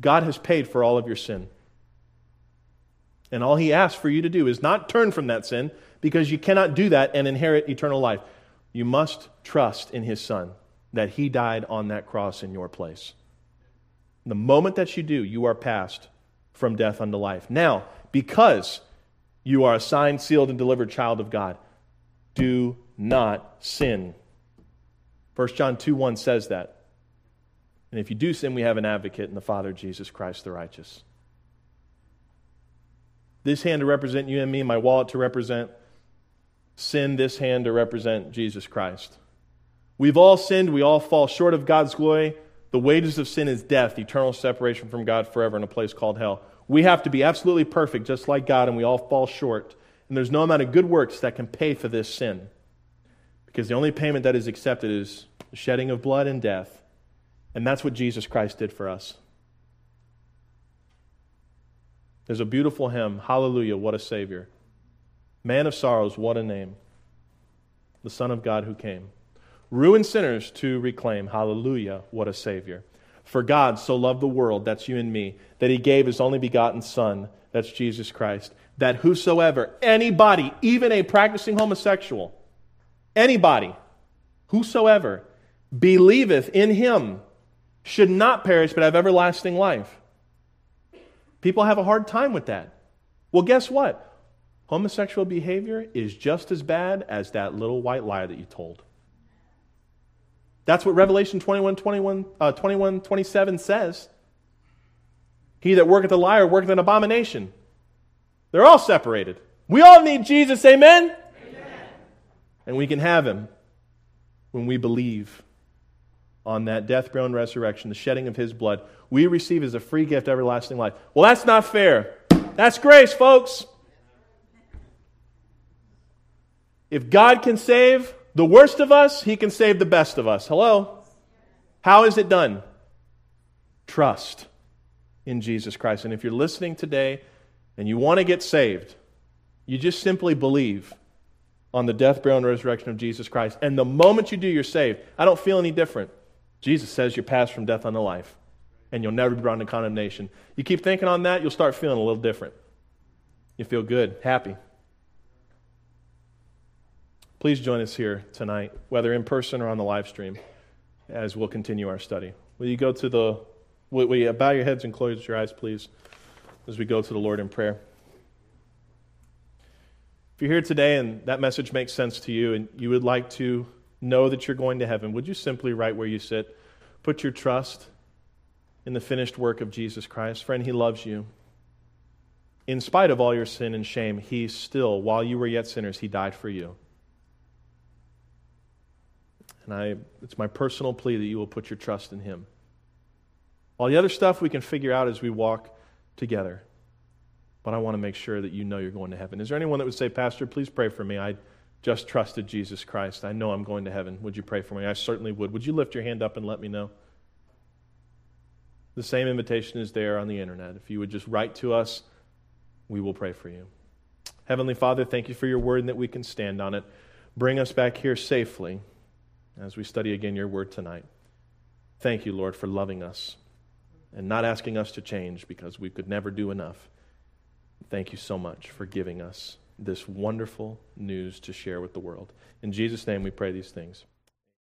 God has paid for all of your sin. And all He asks for you to do is not turn from that sin, because you cannot do that and inherit eternal life. You must trust in his son, that he died on that cross in your place. The moment that you do, you are passed from death unto life. Now, because you are a signed, sealed, and delivered child of God, do not sin. 1 John 2 1 says that. And if you do sin, we have an advocate in the Father, Jesus Christ the righteous. This hand to represent you and me, my wallet to represent sin this hand to represent Jesus Christ. We've all sinned. We all fall short of God's glory. The wages of sin is death, eternal separation from God forever in a place called hell. We have to be absolutely perfect, just like God, and we all fall short. And there's no amount of good works that can pay for this sin. Because the only payment that is accepted is the shedding of blood and death. And that's what Jesus Christ did for us. There's a beautiful hymn, Hallelujah, what a Savior. Man of sorrows, what a name. The Son of God who came. Ruined sinners to reclaim. Hallelujah, what a Savior. For God so loved the world, that's you and me, that he gave his only begotten Son, that's Jesus Christ, that whosoever, anybody, even a practicing homosexual, anybody, whosoever, believeth in him, should not perish but have everlasting life. People have a hard time with that. Well, guess what? Homosexual behavior is just as bad as that little white lie that you told. That's what Revelation 21, 21, uh, 21 27 says. He that worketh a liar worketh an abomination. They're all separated. We all need Jesus, amen? amen? And we can have him when we believe on that death, burial, and resurrection, the shedding of his blood. We receive as a free gift everlasting life. Well, that's not fair. That's grace, folks. If God can save the worst of us, he can save the best of us. Hello? How is it done? Trust in Jesus Christ. And if you're listening today and you want to get saved, you just simply believe on the death, burial, and resurrection of Jesus Christ. And the moment you do, you're saved. I don't feel any different. Jesus says you're passed from death unto life, and you'll never be brought into condemnation. You keep thinking on that, you'll start feeling a little different. You feel good, happy. Please join us here tonight, whether in person or on the live stream, as we'll continue our study. Will you go to the, will, you bow your heads and close your eyes, please, as we go to the Lord in prayer? If you're here today and that message makes sense to you and you would like to know that you're going to heaven, would you simply, right where you sit, put your trust in the finished work of Jesus Christ? Friend, He loves you. In spite of all your sin and shame, He still, while you were yet sinners, He died for you. And I, it's my personal plea that you will put your trust in Him. All the other stuff we can figure out as we walk together. But I want to make sure that you know you're going to heaven. Is there anyone that would say, Pastor, please pray for me? I just trusted Jesus Christ. I know I'm going to heaven. Would you pray for me? I certainly would. Would you lift your hand up and let me know? The same invitation is there on the internet. If you would just write to us, we will pray for you. Heavenly Father, thank you for your word and that we can stand on it. Bring us back here safely as we study again your word tonight. Thank you, Lord, for loving us and not asking us to change because we could never do enough. Thank you so much for giving us this wonderful news to share with the world. In Jesus' name we pray these things.